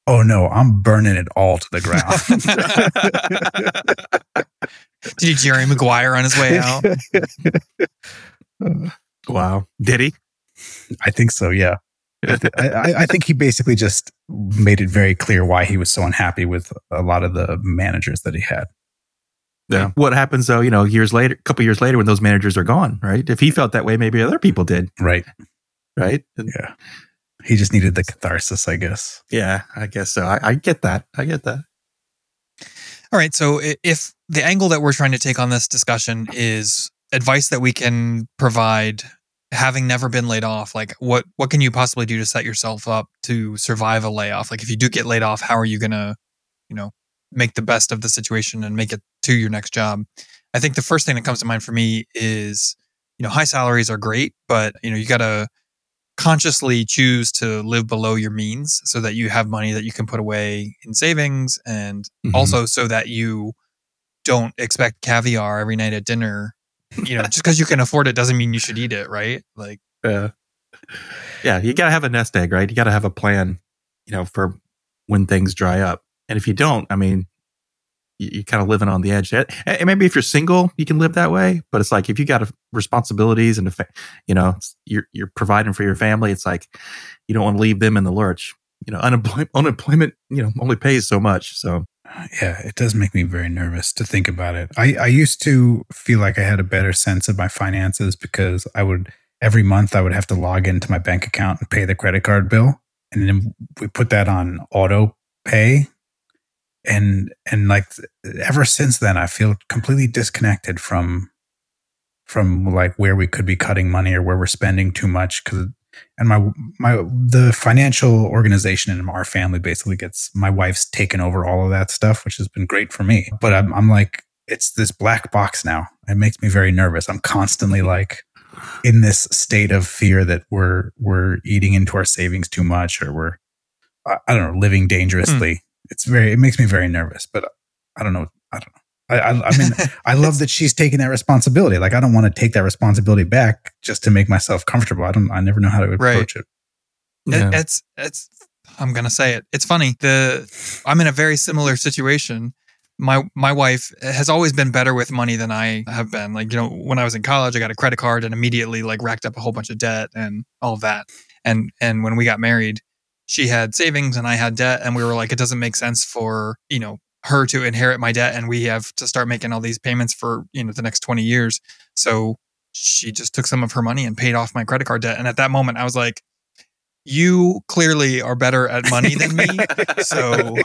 Speaker 2: oh no, I'm burning it all to the ground.
Speaker 1: Did he Jerry Maguire on his way out?
Speaker 4: wow, did he?
Speaker 2: I think so. Yeah. I, th- I, I- I think he basically just made it very clear why he was so unhappy with a lot of the managers that he had.
Speaker 4: Yeah. What happens though, you know, years later, a couple years later when those managers are gone, right? If he felt that way, maybe other people did,
Speaker 2: Right.
Speaker 4: right? And-
Speaker 2: Yeah. He just needed the catharsis, I guess.
Speaker 4: yeah, I guess so. I, I get that. I get that.
Speaker 1: All right. So if the angle that we're trying to take on this discussion is advice that we can provide, having never been laid off, like what what can you possibly do to set yourself up to survive a layoff? Like if you do get laid off, how are you gonna, you know, make the best of the situation and make it to your next job? I think the first thing that comes to mind for me is, you know, high salaries are great, but you know, you gotta consciously choose to live below your means so that you have money that you can put away in savings and
Speaker 4: Mhm.
Speaker 1: also so that you don't expect caviar every night at dinner you know, just because you can afford it doesn't mean you should eat it, right? Like,
Speaker 4: uh, yeah, you got to have a nest egg, right? You got to have a plan, you know, for when things dry up. And if you don't, I mean, you, are kind of living on the edge. And maybe if you're single, you can live that way. But it's like if you got responsibilities and you know you're you're providing for your family, it's like you don't want to leave them in the lurch. You know, unemployment unemployment you know only pays so much. So
Speaker 2: yeah, it does make me very nervous to think about it. I I used to feel like I had a better sense of my finances because I would every month I would have to log into my bank account and pay the credit card bill, and then we put that on auto pay and and like ever since then i feel completely disconnected from from like where we could be cutting money or where we're spending too much because and my my the financial organization in our family basically gets my wife's taken over all of that stuff which has been great for me. But i'm, I'm like it's this black box now. It makes me very nervous. I'm constantly like in this state of fear that we're we're eating into our savings too much or we're i don't know living dangerously. mm it's very it makes me very nervous. But I don't know. I don't know. I, I, I mean, I love that she's taking that responsibility. Like, I don't want to take that responsibility back just to make myself comfortable. I don't. I never know how to approach right. it.
Speaker 1: Yeah. it. It's it's. I'm gonna say it. It's funny. The I'm in a very similar situation. My my wife has always been better with money than I have been. Like you know, when I was in college, I got a credit card and immediately like racked up a whole bunch of debt and all of that. And and when we got married, she had savings and I had debt. And we were like, it doesn't make sense for, you know, her to inherit my debt and we have to start making all these payments for, you know, the next 20 years. So she just took some of her money and paid off my credit card debt. And at that moment, I was like, you clearly are better at money than me. so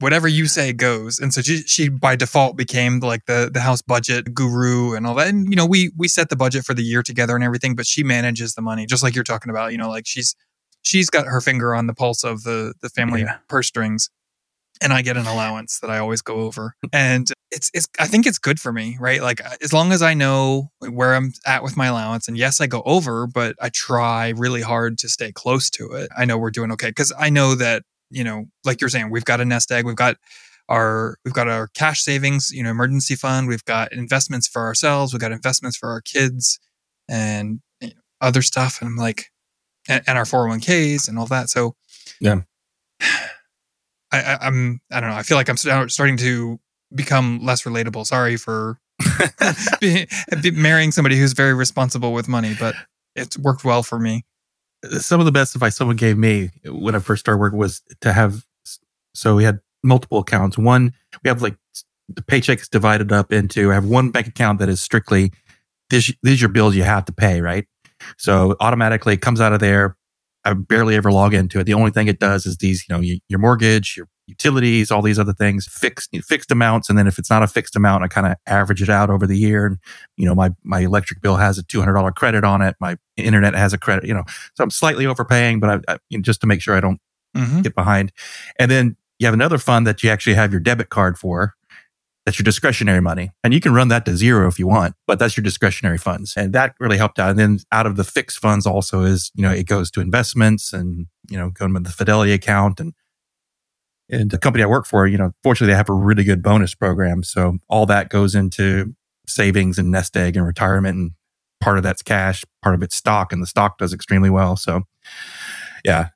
Speaker 1: whatever you say goes. And so she, she, by default became like the the house budget guru and all that. And you know, we we set the budget for the year together and everything, but she manages the money just like you're talking about, you know, like she's she's got her finger on the pulse of the the family yeah. purse strings and I get an allowance that I always go over. Mm. And it's it's I think it's good for me, right? Like uh, as long as I know where I'm at with my allowance and yes, I go over, but I try really hard to stay close to it. I know we're doing okay cuz I know that, you know, like you're saying, we've got a nest egg, we've got our we've got our cash savings, you know, emergency fund, we've got investments for ourselves, we've got investments for our kids and you know, other stuff and I'm like and, and our 401ks and all that. So
Speaker 4: yeah,
Speaker 1: I, I, am I don't know. I feel like I'm starting to become less relatable. Sorry for marrying somebody who's very responsible with money, but it's worked well for me.
Speaker 4: Some of the best advice someone gave me when I first started working was to have. So we had multiple accounts. One, we have like the paychecks divided up into. I have one bank account that is strictly this. These are bills you have to pay, right? So automatically it comes out of there. I barely ever log into it. The only thing it does is these, you know, your mortgage, your utilities, all these other things, fixed fixed amounts. And then if it's not a fixed amount, I kind of average it out over the year. And you know, my my electric bill has a two hundred dollar credit on it. My internet has a credit. You know, so I'm slightly overpaying, but I, I you know, just to make sure I don't mm-hmm. get behind. And then you have another fund that you actually have your debit card for, that's your discretionary money. And you can run that to zero if you want, but that's your discretionary funds. And that really helped out. And then out of the fixed funds also is, you know, it goes to investments and, you know, going to the Fidelity account and, and the company I work for, you know, fortunately they have a really good bonus program. So all that goes into savings and nest egg and retirement. And part of that's cash, part of it's stock and the stock does extremely well. So yeah,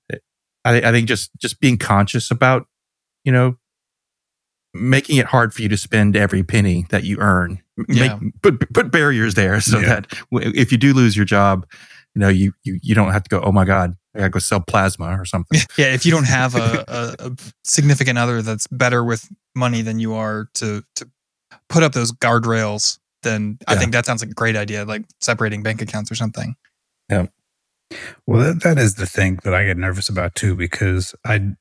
Speaker 4: I, I think just, just being conscious about, you know, making it hard for you to spend every penny that you earn. Yeah. Make, put put barriers there so yeah. that if you do lose your job, you know you you you don't have to go. Oh my god, I gotta go sell plasma or something.
Speaker 1: Yeah, if you don't have a, a, a significant other that's better with money than you are to to put up those guardrails, then yeah. I think that sounds like a great idea, like separating bank accounts or something.
Speaker 4: Yeah.
Speaker 2: Well, that, that is the thing that I get nervous about too, because I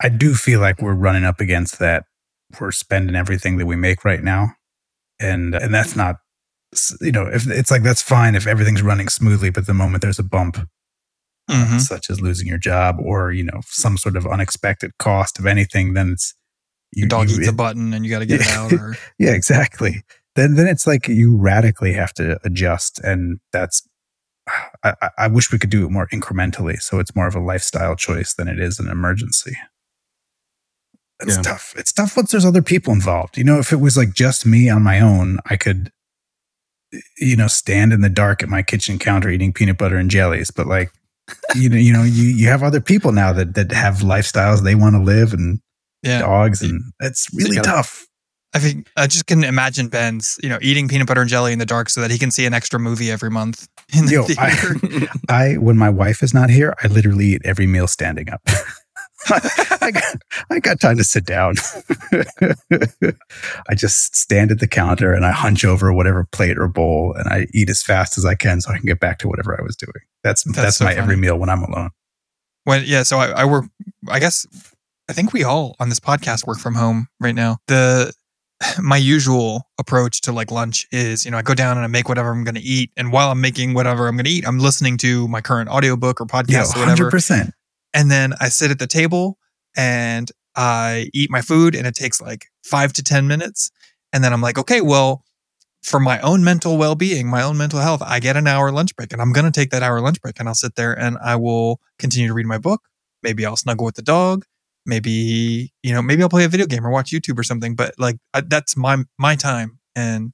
Speaker 2: I do feel like we're running up against that we're spending everything that we make right now. And and that's not you know, if it's like that's fine if everything's running smoothly, but the moment there's a bump uh, mm-hmm. uh, such as losing your job or, you know, some sort of unexpected cost of anything, then it's
Speaker 1: you, your dog you, eats it, a button and you got to get it out. Or...
Speaker 2: yeah, exactly. Then then it's like you radically have to adjust, and that's. I, I wish we could do it more incrementally, so it's more of a lifestyle choice than it is an emergency. It's yeah. tough. It's tough once there's other people involved. You know, if it was like just me on my own, I could you know, stand in the dark at my kitchen counter eating peanut butter and jellies, but like, you know, you know, you you have other people now that that have lifestyles they want to live and
Speaker 1: Yeah.
Speaker 2: dogs, and it's really
Speaker 4: gotta-
Speaker 2: tough.
Speaker 1: I think I just can imagine Ben's, you know, eating peanut butter and jelly in the dark so that he can see an extra movie every month in the
Speaker 2: Yo,
Speaker 1: theater.
Speaker 2: I, I when my wife is not here, I literally eat every meal standing up. I, got, I got time to sit down. I just stand at the counter and I hunch over whatever plate or bowl and I eat as fast as I can so I can get back to whatever I was doing. That's that's,
Speaker 1: so
Speaker 2: my every meal when I'm alone.
Speaker 1: when yeah, so I, I work. I guess I think we all on this podcast work from home right now. The my usual approach to like lunch is, you know, I go down and I make whatever I'm going to eat, and while I'm making whatever I'm going to eat, I'm listening to my current audiobook or
Speaker 2: Yeah,
Speaker 1: podcast or
Speaker 2: hundred
Speaker 1: whatever,
Speaker 2: percent.
Speaker 1: And then I sit at the table and I eat my food, and it takes like five to ten minutes, and then I'm like, okay, well. For my own mental well being, my own mental health, I get an hour lunch break and I'm going to take that hour lunch break and I'll sit there and I will continue to read my book. Maybe I'll snuggle with the dog. Maybe, you know, maybe I'll play a video game or watch YouTube or something. But like, I, that's my, my time. And,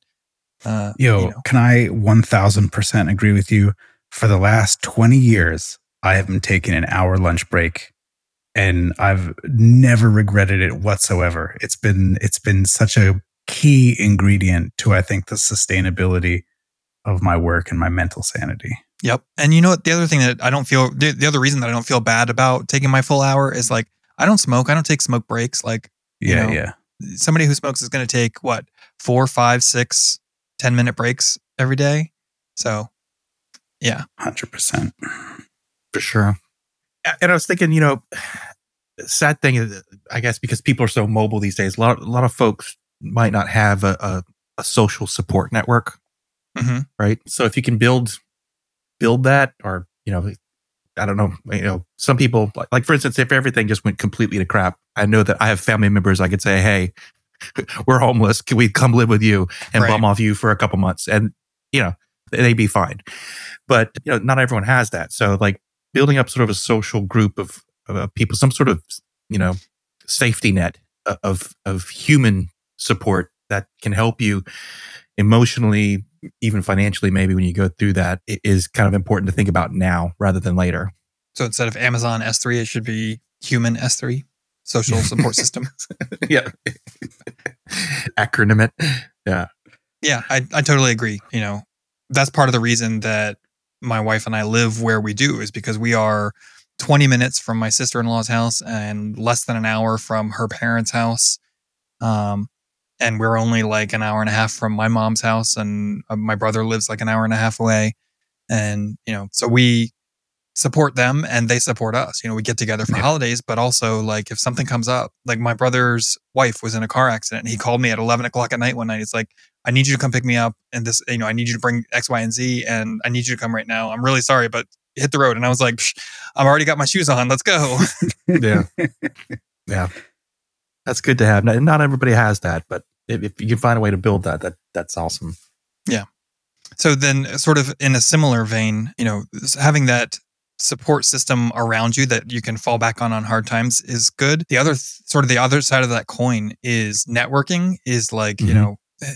Speaker 1: uh,
Speaker 2: Yo,
Speaker 1: you know,
Speaker 2: can I one thousand percent agree with you? For the last twenty years, I have been taking an hour lunch break, and I've never regretted it whatsoever. It's been it's been such a key ingredient to I think the sustainability of my work and my mental sanity.
Speaker 1: Yep. And you know what? The other thing that I don't feel, the, the other reason that I don't feel bad about taking my full hour is like, I don't smoke. I don't take smoke breaks. Like, You
Speaker 2: Yeah,
Speaker 1: know,
Speaker 2: yeah.
Speaker 1: somebody who smokes is going to take what, four, five, six, 10 minute breaks every day. So, yeah.
Speaker 2: Hundred percent.
Speaker 4: For sure. And I was thinking, you know, sad thing is, I guess, because people are so mobile these days, a lot, a lot of folks might not have a, a, a social support network,
Speaker 1: hmm
Speaker 4: right? So if you can build, build that, or you know, I don't know, you know, some people like, like for instance, if everything just went completely to crap, I know that I have family members I could say, hey, we're homeless, can we come live with you and
Speaker 1: Right.
Speaker 4: bum off you for a couple months, and you know, they'd be fine. But you know, not everyone has that, so like building up sort of a social group of, of people, some sort of you know safety net uh, of of human support that can help you emotionally, even financially, maybe when you go through that, it is kind of important to think about now rather than later.
Speaker 1: So instead of Amazon S3, it should be human S3, social support system.
Speaker 4: yeah, acronym it. Yeah,
Speaker 1: Yeah, I, I totally agree. You know, that's part of the reason that my wife and I live where we do is because we are 20 minutes from my sister in law's house and less than an hour from her parents' house. Um, and we're only like an hour and a half from my mom's house, and uh, my brother lives like an hour and a half away. And, you know, so we support them and they support us. You know, we get together for
Speaker 2: Yeah.
Speaker 1: holidays, but also like if something comes up, like my brother's wife was in a car accident. He called me at 11 o'clock at night one night. He's like, I need you to come pick me up and this, you know, I need you to bring X, Y, and Z and I need you to come right now. I'm really sorry, but hit the road. And I was like, I've already got my shoes on. Let's go.
Speaker 4: yeah, yeah. That's good to have. Not, not everybody has that, but if, if you can find a way to build that, that that's awesome. Yeah.
Speaker 1: So then sort of in a similar vein, you know, having that support system around you that you can fall back on on hard times is good. The other th- sort of the other side of that coin is networking is like, you
Speaker 4: Mhm.
Speaker 1: know, eh,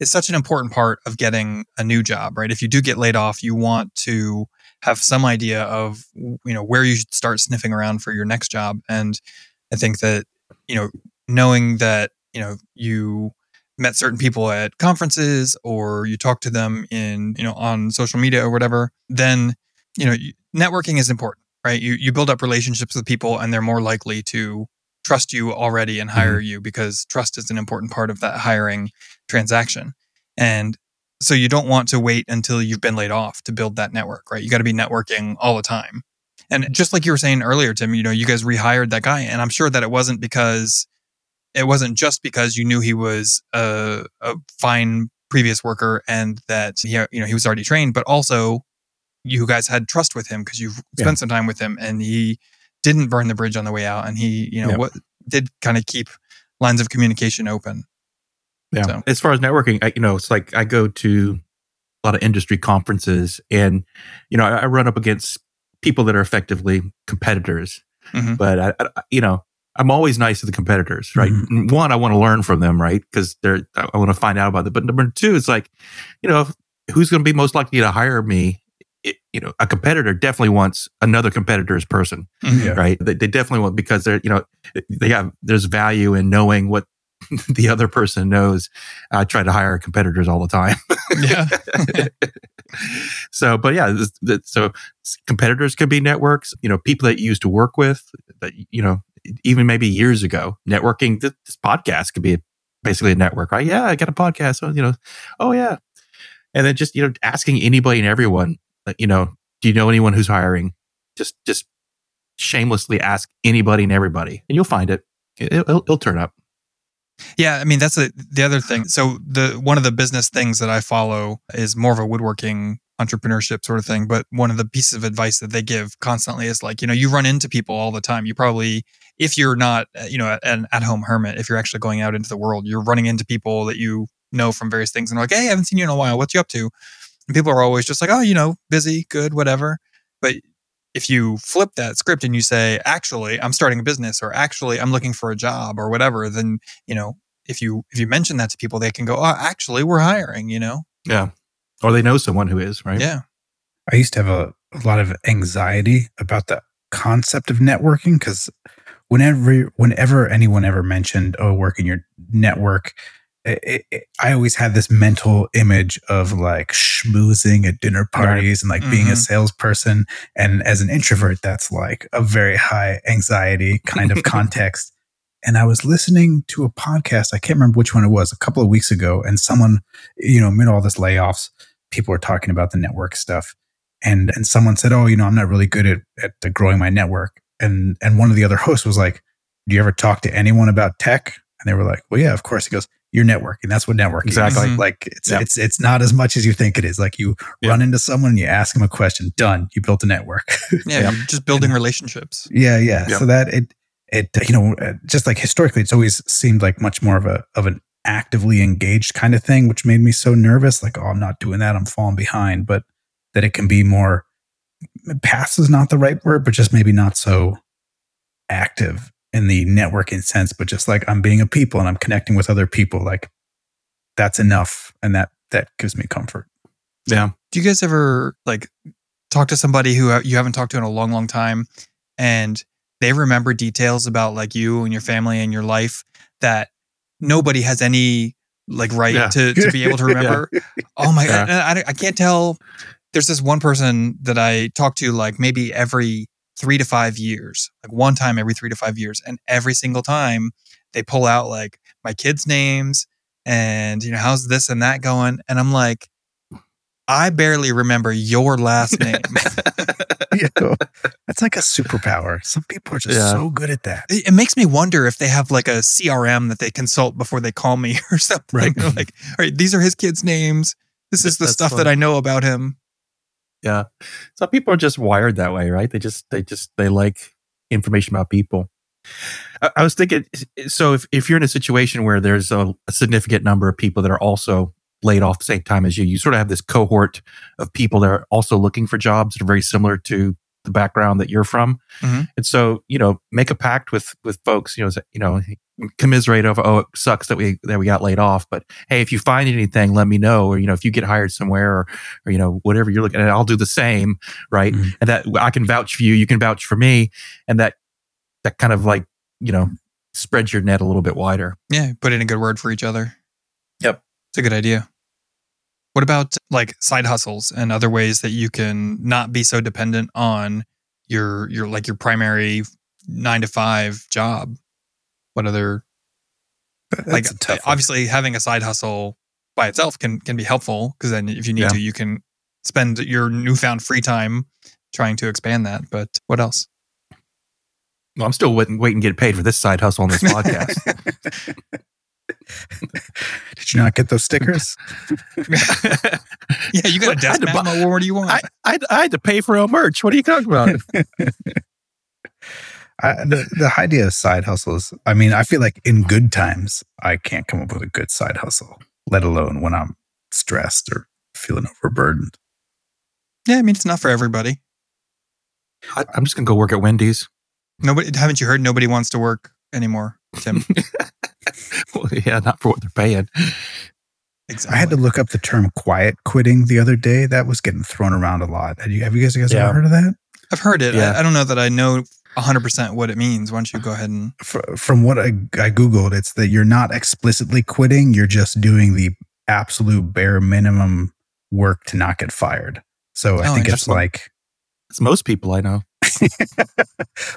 Speaker 1: it's such an important part of getting a new job, right? If you do get laid off, you want to have some idea of, you know, where you should start sniffing around for your next job. And I think that, you know, knowing that, you know, you met certain people at conferences or you talk to them in, you know, on social media or whatever, then, you know, networking is important, right? You you build up relationships with people and they're more likely to trust you already and hire mm-hmm. you because trust is an important part of that hiring transaction. And so you don't want to wait until you've been laid off to build that network, right? You got to be networking all the time. And just like you were saying earlier, Tim, you know, you guys rehired that guy, and I'm sure that it wasn't because it wasn't just because you knew he was a, a fine previous worker and that he, you know he was already trained, but also you guys had trust with him because you've
Speaker 4: Yeah.
Speaker 1: spent some time with him, and he didn't burn the bridge on the way out, and he you know
Speaker 4: Yeah.
Speaker 1: what did kind of keep lines of communication open.
Speaker 4: Yeah.
Speaker 1: So-
Speaker 4: As far as networking, I, you know, it's like I go to a lot of industry conferences and, you know, I, I run up against people that are effectively competitors.
Speaker 1: Mhm.
Speaker 4: But, I, I, you know, I'm always nice to the competitors, right?
Speaker 1: Mm-hmm.
Speaker 4: One, I want to learn from them, right? Because they're, I want to find out about it. But number two, it's like, you know, who's going to be most likely to hire me? It, you know, a competitor definitely wants another competitor's person,
Speaker 1: Mhm.
Speaker 2: Yeah.
Speaker 4: right? They, they definitely want because they're, you know, they have there's value in knowing what the other person knows. I try to hire competitors all the time.
Speaker 1: Yeah.
Speaker 4: so, but yeah, this, this, so competitors could be networks. You know, people that you used to work with that you know even maybe years ago. Networking. This, this podcast could be basically a network, right? Yeah, I got a podcast. So you know, oh yeah, and then just you know asking anybody and everyone, like, you know, do you know anyone who's hiring? Just just shamelessly ask anybody and everybody, and you'll find it. It- It'll, it'll turn up.
Speaker 1: Yeah, I mean that's the the other thing. So the one of the business things that I follow is more of a woodworking entrepreneurship sort of thing. But one of the pieces of advice that they give constantly is like, you know, you run into people all the time. You probably, if you're not, uh, you know, an at home hermit, if you're actually going out into the world, you're running into people that you know from various things, and like, hey, I haven't seen you in a while. What's you up to? And people are always just like, oh, you know, busy, good, whatever. But if you flip that script and you say, actually, I'm starting a business, or actually, I'm looking for a job, or whatever, then you know if you if you mention that to people they can go oh actually we're hiring you know
Speaker 4: Yeah, or they know someone who is right.
Speaker 1: yeah
Speaker 2: I used to have a, a lot of anxiety about the concept of networking because whenever whenever anyone ever mentioned oh work in your network it, it, I always had this mental image of like schmoozing at dinner parties and like being a
Speaker 1: Mhm.
Speaker 2: salesperson. And as an introvert, that's like a very high anxiety kind of context. And I was listening to a podcast. I can't remember which one it was a couple of weeks ago. And someone, you know, amid all this layoffs, people were talking about the network stuff. And, and someone said, Oh, you know, I'm not really good at, at the growing my network. And, and one of the other hosts was like, do you ever talk to anyone about tech? And they were like, well, yeah, of course. He goes, you're networking. That's what networking
Speaker 4: Exactly.
Speaker 2: is.
Speaker 1: Mhm.
Speaker 2: Like it's,
Speaker 4: Yeah.
Speaker 2: it's, it's not as much as you think it is. Like you
Speaker 4: Yeah.
Speaker 2: run into someone and you ask them a question, done. You built a network.
Speaker 1: yeah,
Speaker 4: Yeah.
Speaker 1: just building relationships
Speaker 2: yeah. Yeah.
Speaker 4: Yeah.
Speaker 2: So that it, it, you know, uh, just like historically, it's always seemed like much more of a, of an actively engaged kind of thing, which made me so nervous. Like, oh, I'm not doing that. I'm falling behind, but that it can be more passive is not the right word, but just maybe not so active in the networking sense, but just like I'm being a people and I'm connecting with other people. Like that's enough. And that, that gives me comfort.
Speaker 4: Yeah.
Speaker 1: do you guys ever like talk to somebody who you haven't talked to in a long long time and they remember details about like you and your family and your life that nobody has any like right
Speaker 4: Yeah.
Speaker 1: to, to be able to remember oh my
Speaker 4: Yeah.
Speaker 1: god I, I can't tell there's this one person that i talk to like maybe every three to five years like one time every three to five years and every single time they pull out like my kids names and you know how's this and that going and i'm like i barely remember your last name
Speaker 2: You that's like a superpower. Some people are just
Speaker 4: Yeah.
Speaker 2: so good at that.
Speaker 1: it, it makes me wonder if they have like a crm that they consult before they call me or something
Speaker 2: Right.
Speaker 1: They're like all right these are his kids names this is the
Speaker 4: That's
Speaker 1: stuff
Speaker 4: fun.
Speaker 1: that i know about him
Speaker 4: Yeah. Some people are just wired that way, right? They just, they just, they like information about people. I, I was thinking, so if, if you're in a situation where there's a, a significant number of people that are also laid off the same time as you, you sort of have this cohort of people that are also looking for jobs that are very similar to the background that you're from.
Speaker 1: Mhm.
Speaker 4: And so, you know, make a pact with, with folks, you know, say- you know, commiserate over, oh, it sucks that we, that we got laid off, but hey, if you find anything, let me know. Or, you know, if you get hired somewhere or, or you know, whatever you're looking at, I'll do the same. Right.
Speaker 2: Mhm.
Speaker 4: And that I can vouch for you. You can vouch for me. And that, that kind of like, you know, spreads your net a little bit wider.
Speaker 1: Yeah, put in a good word for each other.
Speaker 4: Yep.
Speaker 1: It's a good idea. What about like side hustles and other ways that you can not be so dependent on your your like your primary 9 to 5 job? What other
Speaker 2: That's
Speaker 1: like
Speaker 2: a tough one.
Speaker 1: obviously having a side hustle by itself can can be helpful because then if you need
Speaker 4: Yeah.
Speaker 1: to you can spend your newfound free time trying to expand that, but what else?
Speaker 4: Well, I'm still waiting, waiting to get paid for this side hustle on this podcast.
Speaker 2: Did you not get those stickers?
Speaker 1: Yeah, you got a
Speaker 4: What? I had
Speaker 1: desk
Speaker 4: to buy-
Speaker 1: man. What do you want?
Speaker 4: I, I, I had to pay for our merch. What are you talking about?
Speaker 2: I, the, the idea of side hustles, I mean, I feel like in good times, I can't come up with a good side hustle, let alone when I'm stressed or feeling overburdened.
Speaker 1: yeah, I mean it's not for everybody.
Speaker 4: I, I'm just going to go work at Wendy's.
Speaker 1: Nobody haven't you heard nobody wants to work anymore, Tim?
Speaker 4: Well, yeah, not for what they're paying.
Speaker 1: exactly.
Speaker 2: I had to look up the term quiet quitting the other day. That was getting thrown around a lot. Have you, have you guys, you guys
Speaker 4: Yeah.
Speaker 2: ever heard of that?
Speaker 1: I've heard it.
Speaker 4: Yeah.
Speaker 1: I, I don't know that I know 100% what it means. Why don't you go ahead and.
Speaker 2: Fr- From what I, I Googled, it's that you're not explicitly quitting, you're just doing the absolute bare minimum work to not get fired. So I
Speaker 1: Oh,
Speaker 2: think it's like,
Speaker 4: It's most people I know.
Speaker 1: I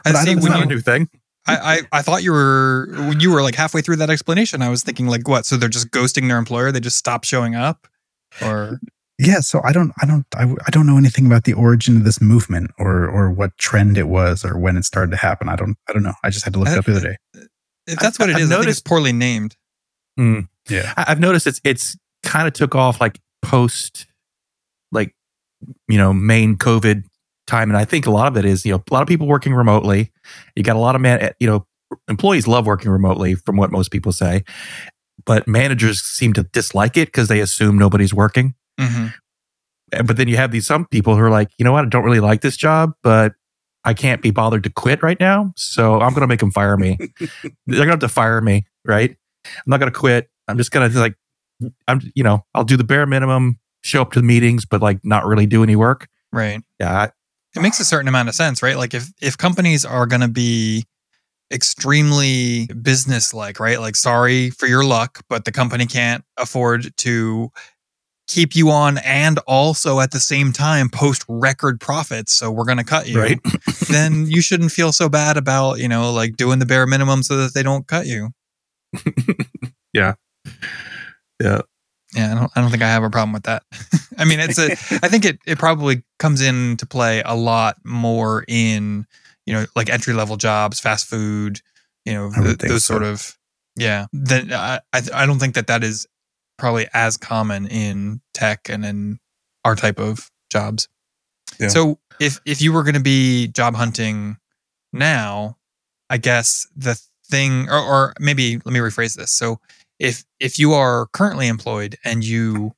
Speaker 2: I
Speaker 1: see
Speaker 2: don't
Speaker 4: It's
Speaker 1: when
Speaker 4: not
Speaker 1: you
Speaker 4: a new thing.
Speaker 1: I, I, I thought you were when you were like halfway through that explanation. I was thinking like what? So they're just ghosting their employer? They just stop showing up, or
Speaker 2: yeah. So I don't, I don't, I, I don't know anything about the origin of this movement or or what trend it was or when it started to happen. I don't, I don't know. I just had to look it up the other day.
Speaker 1: if that's what it
Speaker 4: I've
Speaker 1: is, I think it's
Speaker 4: noticed-
Speaker 1: poorly named.
Speaker 4: Mm.
Speaker 2: Yeah.
Speaker 4: I've noticed it's it's kind of took off like post, like you know, main COVID time, and I think a lot of it is you know a lot of people working remotely. You got a lot of man, you know, employees love working remotely, from what most people say, but managers seem to dislike it because they assume nobody's working.
Speaker 1: hmm
Speaker 4: But then you have these some people who are like, you know what, I don't really like this job, but I can't be bothered to quit right now, so I'm going to make them fire me. They're going to have to fire me, right? I'm not going to quit. I'm just going to like, I'm, you know, I'll do the bare minimum, show up to the meetings, but like not really do any work.
Speaker 1: Right.
Speaker 4: Yeah,
Speaker 1: It makes a certain amount of sense, right? Like if if companies are going to be extremely business-like, right? Like sorry for your luck, but the company can't afford to keep you on and also at the same time post record profits, so we're going to cut you.
Speaker 4: right.
Speaker 1: then you shouldn't feel so bad about, you know, like doing the bare minimum so that they don't cut you.
Speaker 4: yeah.
Speaker 1: Yeah, I don't I don't think I have a problem with that. I mean, it's a I think it it probably comes into play a lot more in, you know, like entry level jobs, fast food, you know, th- those
Speaker 2: so.
Speaker 1: sort of yeah. Then I I I don't think that that is probably as common in tech and in our type of jobs.
Speaker 2: Yeah.
Speaker 1: So if if you were going to be job hunting now, I guess the thing, or, or maybe let me rephrase this. So if if you are currently employed and you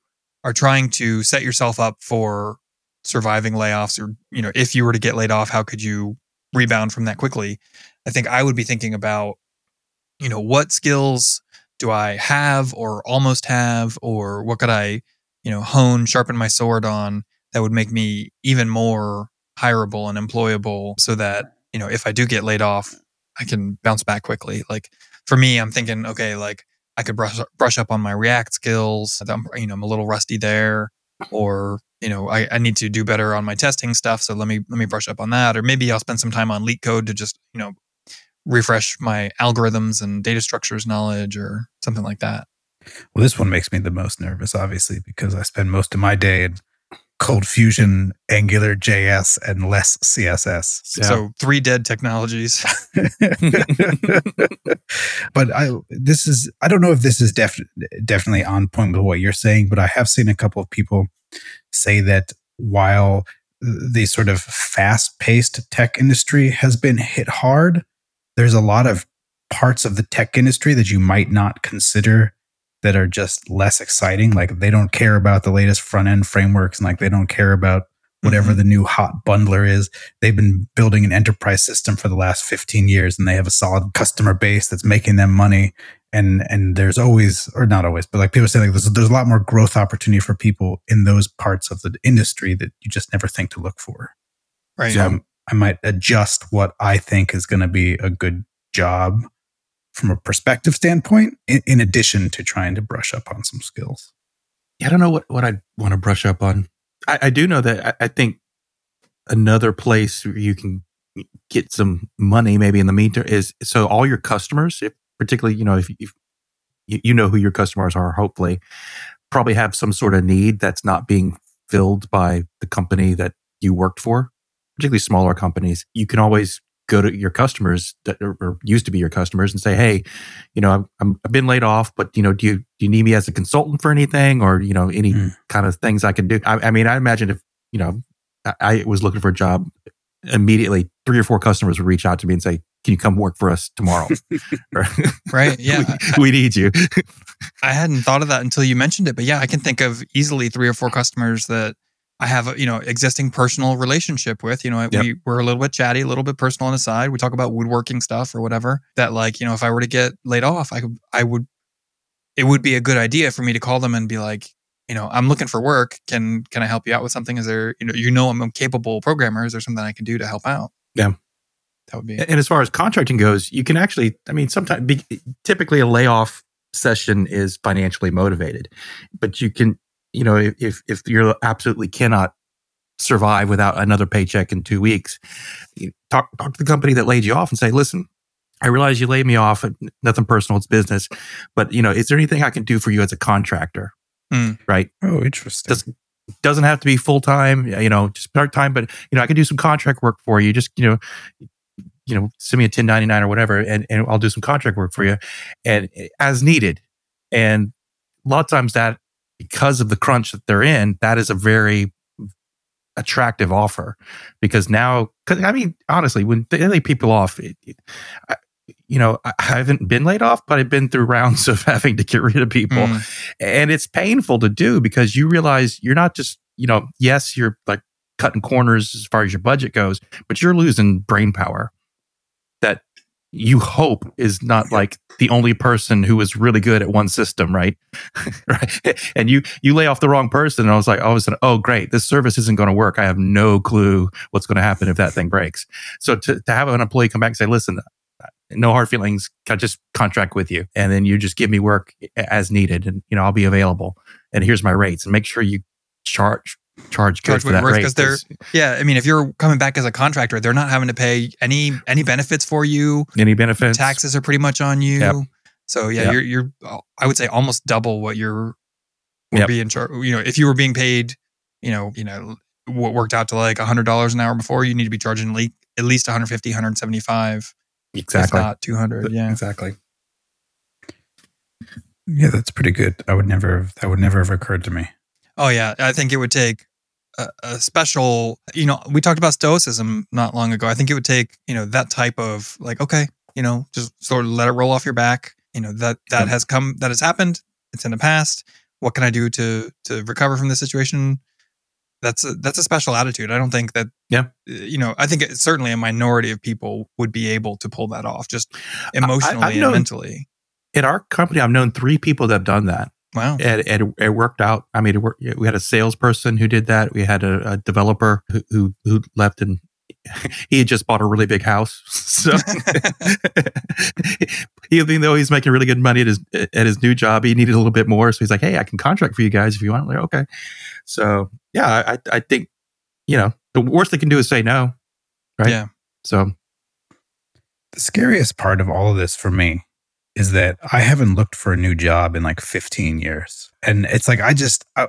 Speaker 1: are trying to set yourself up for surviving layoffs, or you know, if you were to get laid off, how could you rebound from that quickly? I think I would be thinking about, you know, what skills do I have or almost have, or what could I, you know, hone, sharpen my sword on that would make me even more hireable and employable so that, you know, if I do get laid off, I can bounce back quickly. Like for me, I'm thinking, okay, like I could brush brush up on my React skills. I'm, you know, I'm a little rusty there, mm-hmm. or you know, I, I need to do better on my testing stuff. So let me let me brush up on that, or maybe I'll spend some time on LeetCode to just you know refresh my algorithms and data structures knowledge, or something like that.
Speaker 2: Well, this one makes me the most nervous, obviously, because I spend most of my day in Cold Fusion, Angular JS, and less CSS.
Speaker 4: Yeah.
Speaker 1: So three dead technologies.
Speaker 2: but I this is I don't know if this is def- definitely on point with what you're saying, but I have seen a couple of people say that while the sort of fast-paced tech industry has been hit hard, there's a lot of parts of the tech industry that you might not consider that are just less exciting. Like they don't care about the latest front end frameworks and like they don't care about whatever mm-hmm. the new hot bundler is. They've been building an enterprise system for the last 15 years and they have a solid customer base that's making them money. And, and there's always, or not always, but like people say, like there's, there's a lot more growth opportunity for people in those parts of the industry that you just never think to look for.
Speaker 1: Right.
Speaker 2: So I might adjust what I think is going to be a good job from a perspective standpoint, in, in addition to trying to brush up on some skills.
Speaker 4: I don't know what, what I want to brush up on. I, I do know that I, I think another place you can get some money maybe in the meantime is so all your customers, if particularly, you know, if, if you know who your customers are, hopefully, probably have some sort of need that's not being filled by the company that you worked for, particularly smaller companies. You can always go to your customers that are, or used to be your customers and say, Hey, you know, I'm, I'm, I've been laid off, but you know, do you, do you need me as a consultant for anything or, you know, any
Speaker 2: Mm.
Speaker 4: kind of things I can do? I, I mean, I imagine if, you know, I, I was looking for a job immediately, three or four customers would reach out to me and say, can you come work for us tomorrow?
Speaker 1: Right. Yeah.
Speaker 4: we, we need you.
Speaker 1: I hadn't thought of that until you mentioned it, but yeah, I can think of easily three or four customers that I have a you know existing personal relationship with. You know, we we're a little bit chatty, a little bit personal on the side. We talk about woodworking stuff or whatever. That like you know, if I were to get laid off, I could I would it would be a good idea for me to call them and be like, you know, I'm looking for work. Can can I help you out with something? Is there, you know, you know, I'm a capable programmer. Is there something I can do to help out?
Speaker 4: Yeah.
Speaker 1: That would be.
Speaker 4: And as far as contracting goes, you can actually, I mean, sometimes be, typically a layoff session is financially motivated, but you can, you know, if if you're absolutely cannot survive without another paycheck in two weeks, talk talk to the company that laid you off and say, listen, I realize you laid me off. Nothing personal, it's business. But you know, is there anything I can do for you as a contractor?
Speaker 1: Mm.
Speaker 4: Right?
Speaker 2: Oh, interesting.
Speaker 4: Does, doesn't have to be full time. You know, just part time. But you know, I can do some contract work for you. Just you know, you know, send me a 1099 or whatever, and, and I'll do some contract work for you and as needed. And a lot of times that because of the crunch that they're in, that is a very attractive offer because now, cause I mean, honestly, when they lay people off, it, it, I, you know, I haven't been laid off, but I've been through rounds of having to get rid of people. Mm. And it's painful to do because you realize you're not just, you know, yes, you're like cutting corners as far as your budget goes, but you're losing brain power that you hope is not like the only person who is really good at one system, right? right. And you you lay off the wrong person, and I was like, oh, oh, great, this service isn't going to work. I have no clue what's going to happen if that thing breaks. So to to have an employee come back and say, listen, uh, no hard feelings, I just contract with you, and then you just give me work as needed, and you know I'll be available, and here's my rates, and make sure you charge charge good charge for that because
Speaker 1: they're yeah i mean if you're coming back as a contractor they're not having to pay any any benefits for you.
Speaker 4: Any benefits?
Speaker 1: Taxes are pretty much on you. Yep. so yeah yep. you're you're i would say almost double what you're yep. being charged you know if you were being paid you know you know what worked out to like $100 an hour before you need to be charging at least 150 175
Speaker 4: exactly.
Speaker 1: not 200 yeah.
Speaker 4: exactly.
Speaker 2: Yeah that's pretty good. I would never have that would never have occurred to me
Speaker 1: Oh yeah, I think it would take a, a, special. You know, we talked about stoicism not long ago. I think it would take you know that type of like, okay, you know, just sort of let it roll off your back. You know that that has come, that has happened. It's in the past. What can I do to to recover from this situation? That's a that's a special attitude. I don't think that.
Speaker 4: Yeah.
Speaker 1: Uh, you know, I think it, certainly a minority of people would be able to pull that off, just emotionally I, and known, mentally.
Speaker 4: In our company, I've known three people that have done that.
Speaker 1: Wow.
Speaker 4: And, and it worked out. I mean, it worked, we had a salesperson who did that. We had a, a developer who, who, who left and he had just bought a really big house. So even though he's making really good money at his at his new job, he needed a little bit more. So he's like, "Hey, I can contract for you guys if you want." I'm like, okay. So yeah, I I think you know the worst they can do is say no, right?
Speaker 1: Yeah.
Speaker 4: So
Speaker 2: the scariest part of all of this for me is that I haven't looked for a new job in like 15 years. And it's like, I just, I,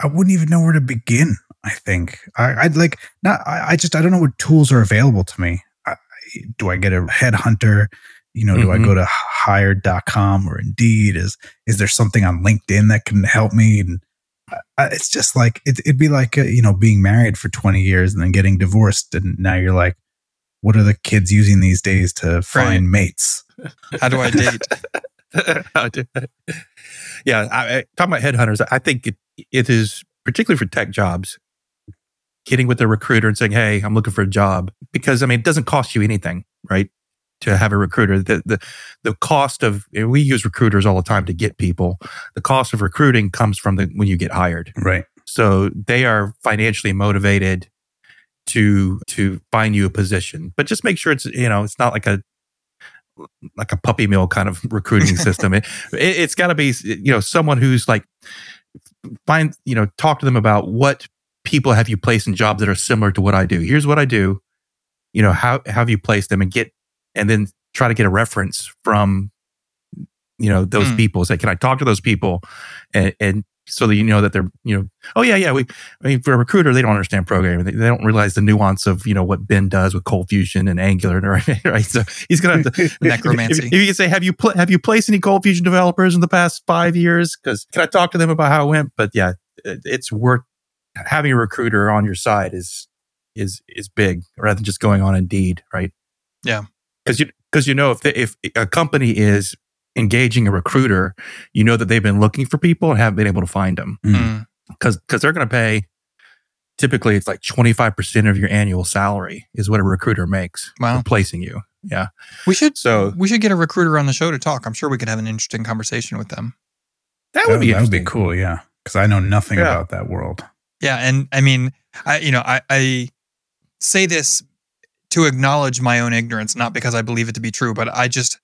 Speaker 2: I wouldn't even know where to begin. I think I, would like not, I, I, just, I don't know what tools are available to me. I, do I get a headhunter? You know, mm-hmm. do I go mm-hmm. to hired.com or Indeed? Is, is there something on LinkedIn that can help me? And I, it's just like, it, would be like, uh, you know, being married for 20 years and then getting divorced. And now you're like, what are the kids using these days to find right. mates?
Speaker 1: How do I date?
Speaker 4: yeah, I, I, talking about headhunters, I think it, it is particularly for tech jobs, getting with a recruiter and saying, "Hey, I'm looking for a job," because I mean, it doesn't cost you anything, right? To have a recruiter, the the the cost of we use recruiters all the time to get people. The cost of recruiting comes from the when you get hired,
Speaker 2: right?
Speaker 4: So they are financially motivated to to find you a position, but just make sure it's you know it's not like a like a puppy mill kind of recruiting system. it, it, has got to be, you know, someone who's like, find, you know, talk to them about what people have you placed in jobs that are similar to what I do. Here's what I do. You know, how, how have you placed them and get, and then try to get a reference from, you know, those mm. people. Say, can I talk to those people and, and so that you know that they're you know oh yeah yeah we I mean for a recruiter they don't understand programming. They, they don't realize the nuance of you know what Ben does with Cold Fusion and Angular right, right? so he's gonna have to
Speaker 1: necromancy
Speaker 4: if, if, you can say have you pl- have you placed any Cold Fusion developers in the past five years? Because can I talk to them about how it went? But yeah it, it's worth having a recruiter on your side is is is big rather than just going on Indeed right?
Speaker 1: Yeah.
Speaker 4: Because you because you know if they, if a company is engaging a recruiter, you know that they've been looking for people and haven't been able to find them because mm. because mm. they're going to pay. Typically, it's like twenty five percent of your annual salary is what a recruiter makes wow. for placing you. Yeah,
Speaker 1: we should so we should get a recruiter on the show to talk. I'm sure we could have an interesting conversation with them.
Speaker 4: That would be
Speaker 2: that would be cool. Yeah, because I know nothing
Speaker 4: Yeah.
Speaker 2: about that world.
Speaker 1: Yeah, and I mean, I you know, I, I say this to acknowledge my own ignorance, not because I believe it to be true, but I just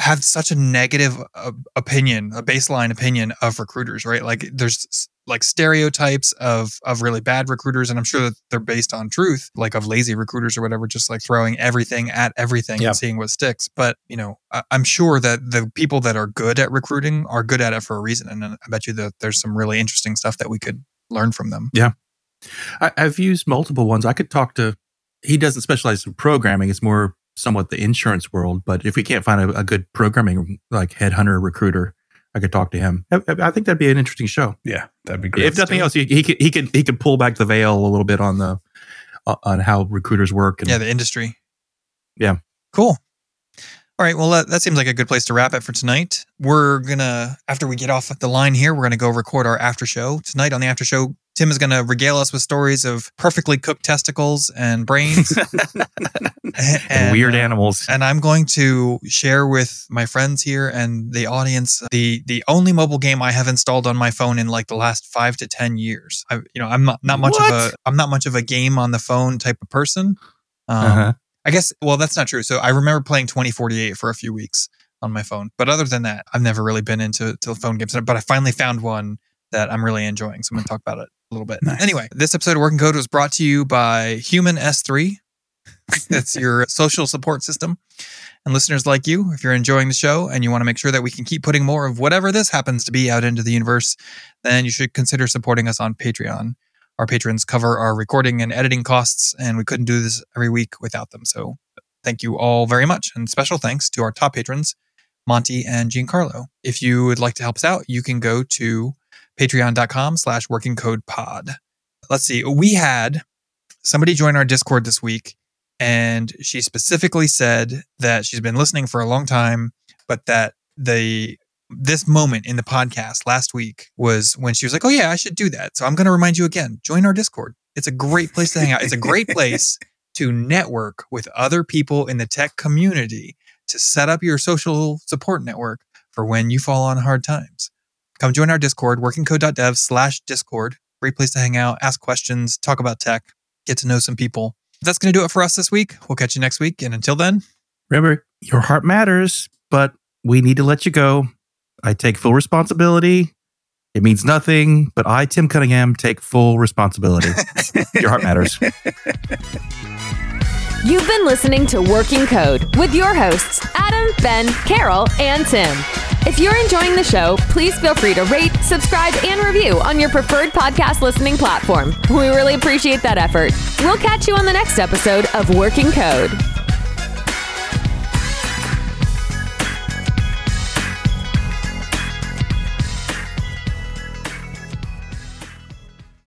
Speaker 1: have such a negative uh, opinion, a baseline opinion of recruiters, right? Like there's like stereotypes of of really bad recruiters, and I'm sure that they're based on truth, like of lazy recruiters or whatever, just like throwing everything at everything
Speaker 4: Yeah.
Speaker 1: and seeing what sticks. But you know, I, I'm sure that the people that are good at recruiting are good at it for a reason, and I bet you that there's some really interesting stuff that we could learn from them.
Speaker 4: I, I've used multiple ones. I could talk to. He doesn't specialize in programming. It's more somewhat the insurance world. But if we can't find a, a good programming like headhunter recruiter, I could talk to him. I, I think that'd be an interesting show.
Speaker 2: Yeah, that'd be great.
Speaker 4: if nothing else, he, he could he could he could pull back the veil a little bit on the uh, on how recruiters work. And
Speaker 1: Yeah, the industry.
Speaker 4: Yeah.
Speaker 1: Cool. All right. Well, that, that seems like a good place to wrap it for tonight. We're gonna after we get off the line here, we're gonna go record our after show tonight. On the after show, Tim is gonna regale us with stories of perfectly cooked testicles and brains
Speaker 4: and weird
Speaker 1: uh,
Speaker 4: animals.
Speaker 1: and I'm going to share with my friends here and the audience the the only mobile game I have installed on my phone in like the last five to ten years. I, you know, I'm not not much of a I'm not much of a game on the phone type of person. Um,
Speaker 4: Uh-huh.
Speaker 1: I guess well that's not true. So I remember playing 2048 for a few weeks on my phone, but other than that, I've never really been into to phone games. But I finally found one that I'm really enjoying, so I'm going to talk about it a little bit.
Speaker 2: Nice.
Speaker 1: Anyway, this episode of Working Code was brought to you by Human S3. That's your social support system. And listeners like you, if you're enjoying the show and you want to make sure that we can keep putting more of whatever this happens to be out into the universe, then you should consider supporting us on Patreon. Our patrons cover our recording and editing costs, and we couldn't do this every week without them. So thank you all very much. And special thanks to our top patrons, Monty and Giancarlo. If you would like to help us out, you can go to patreon.com slash working code pod. Let's see. We had somebody join our Discord this week, and she specifically said that she's been listening for a long time, but that the this moment in the podcast last week was when she was like, "Oh yeah, I should do that." So I'm going to remind you again: join our Discord. It's a great place to hang out. It's a great place to network with other people in the tech community to set up your social support network for when you fall on hard times. Come join our Discord, workingcode.dev slash Discord. Great place to hang out, ask questions, talk about tech, get to know some people. That's going to do it for us this week. We'll catch you next week. And until then,
Speaker 4: Remember, your heart matters, but we need to let you go. I take full responsibility. It means nothing, but I, Tim Cunningham, take full responsibility. your heart matters.
Speaker 3: You've been listening to Working Code with your hosts, Adam, Ben, Carol, and Tim. If you're enjoying the show, please feel free to rate, subscribe, and review on your preferred podcast listening platform. We really appreciate that effort. We'll catch you on the next episode of Working Code.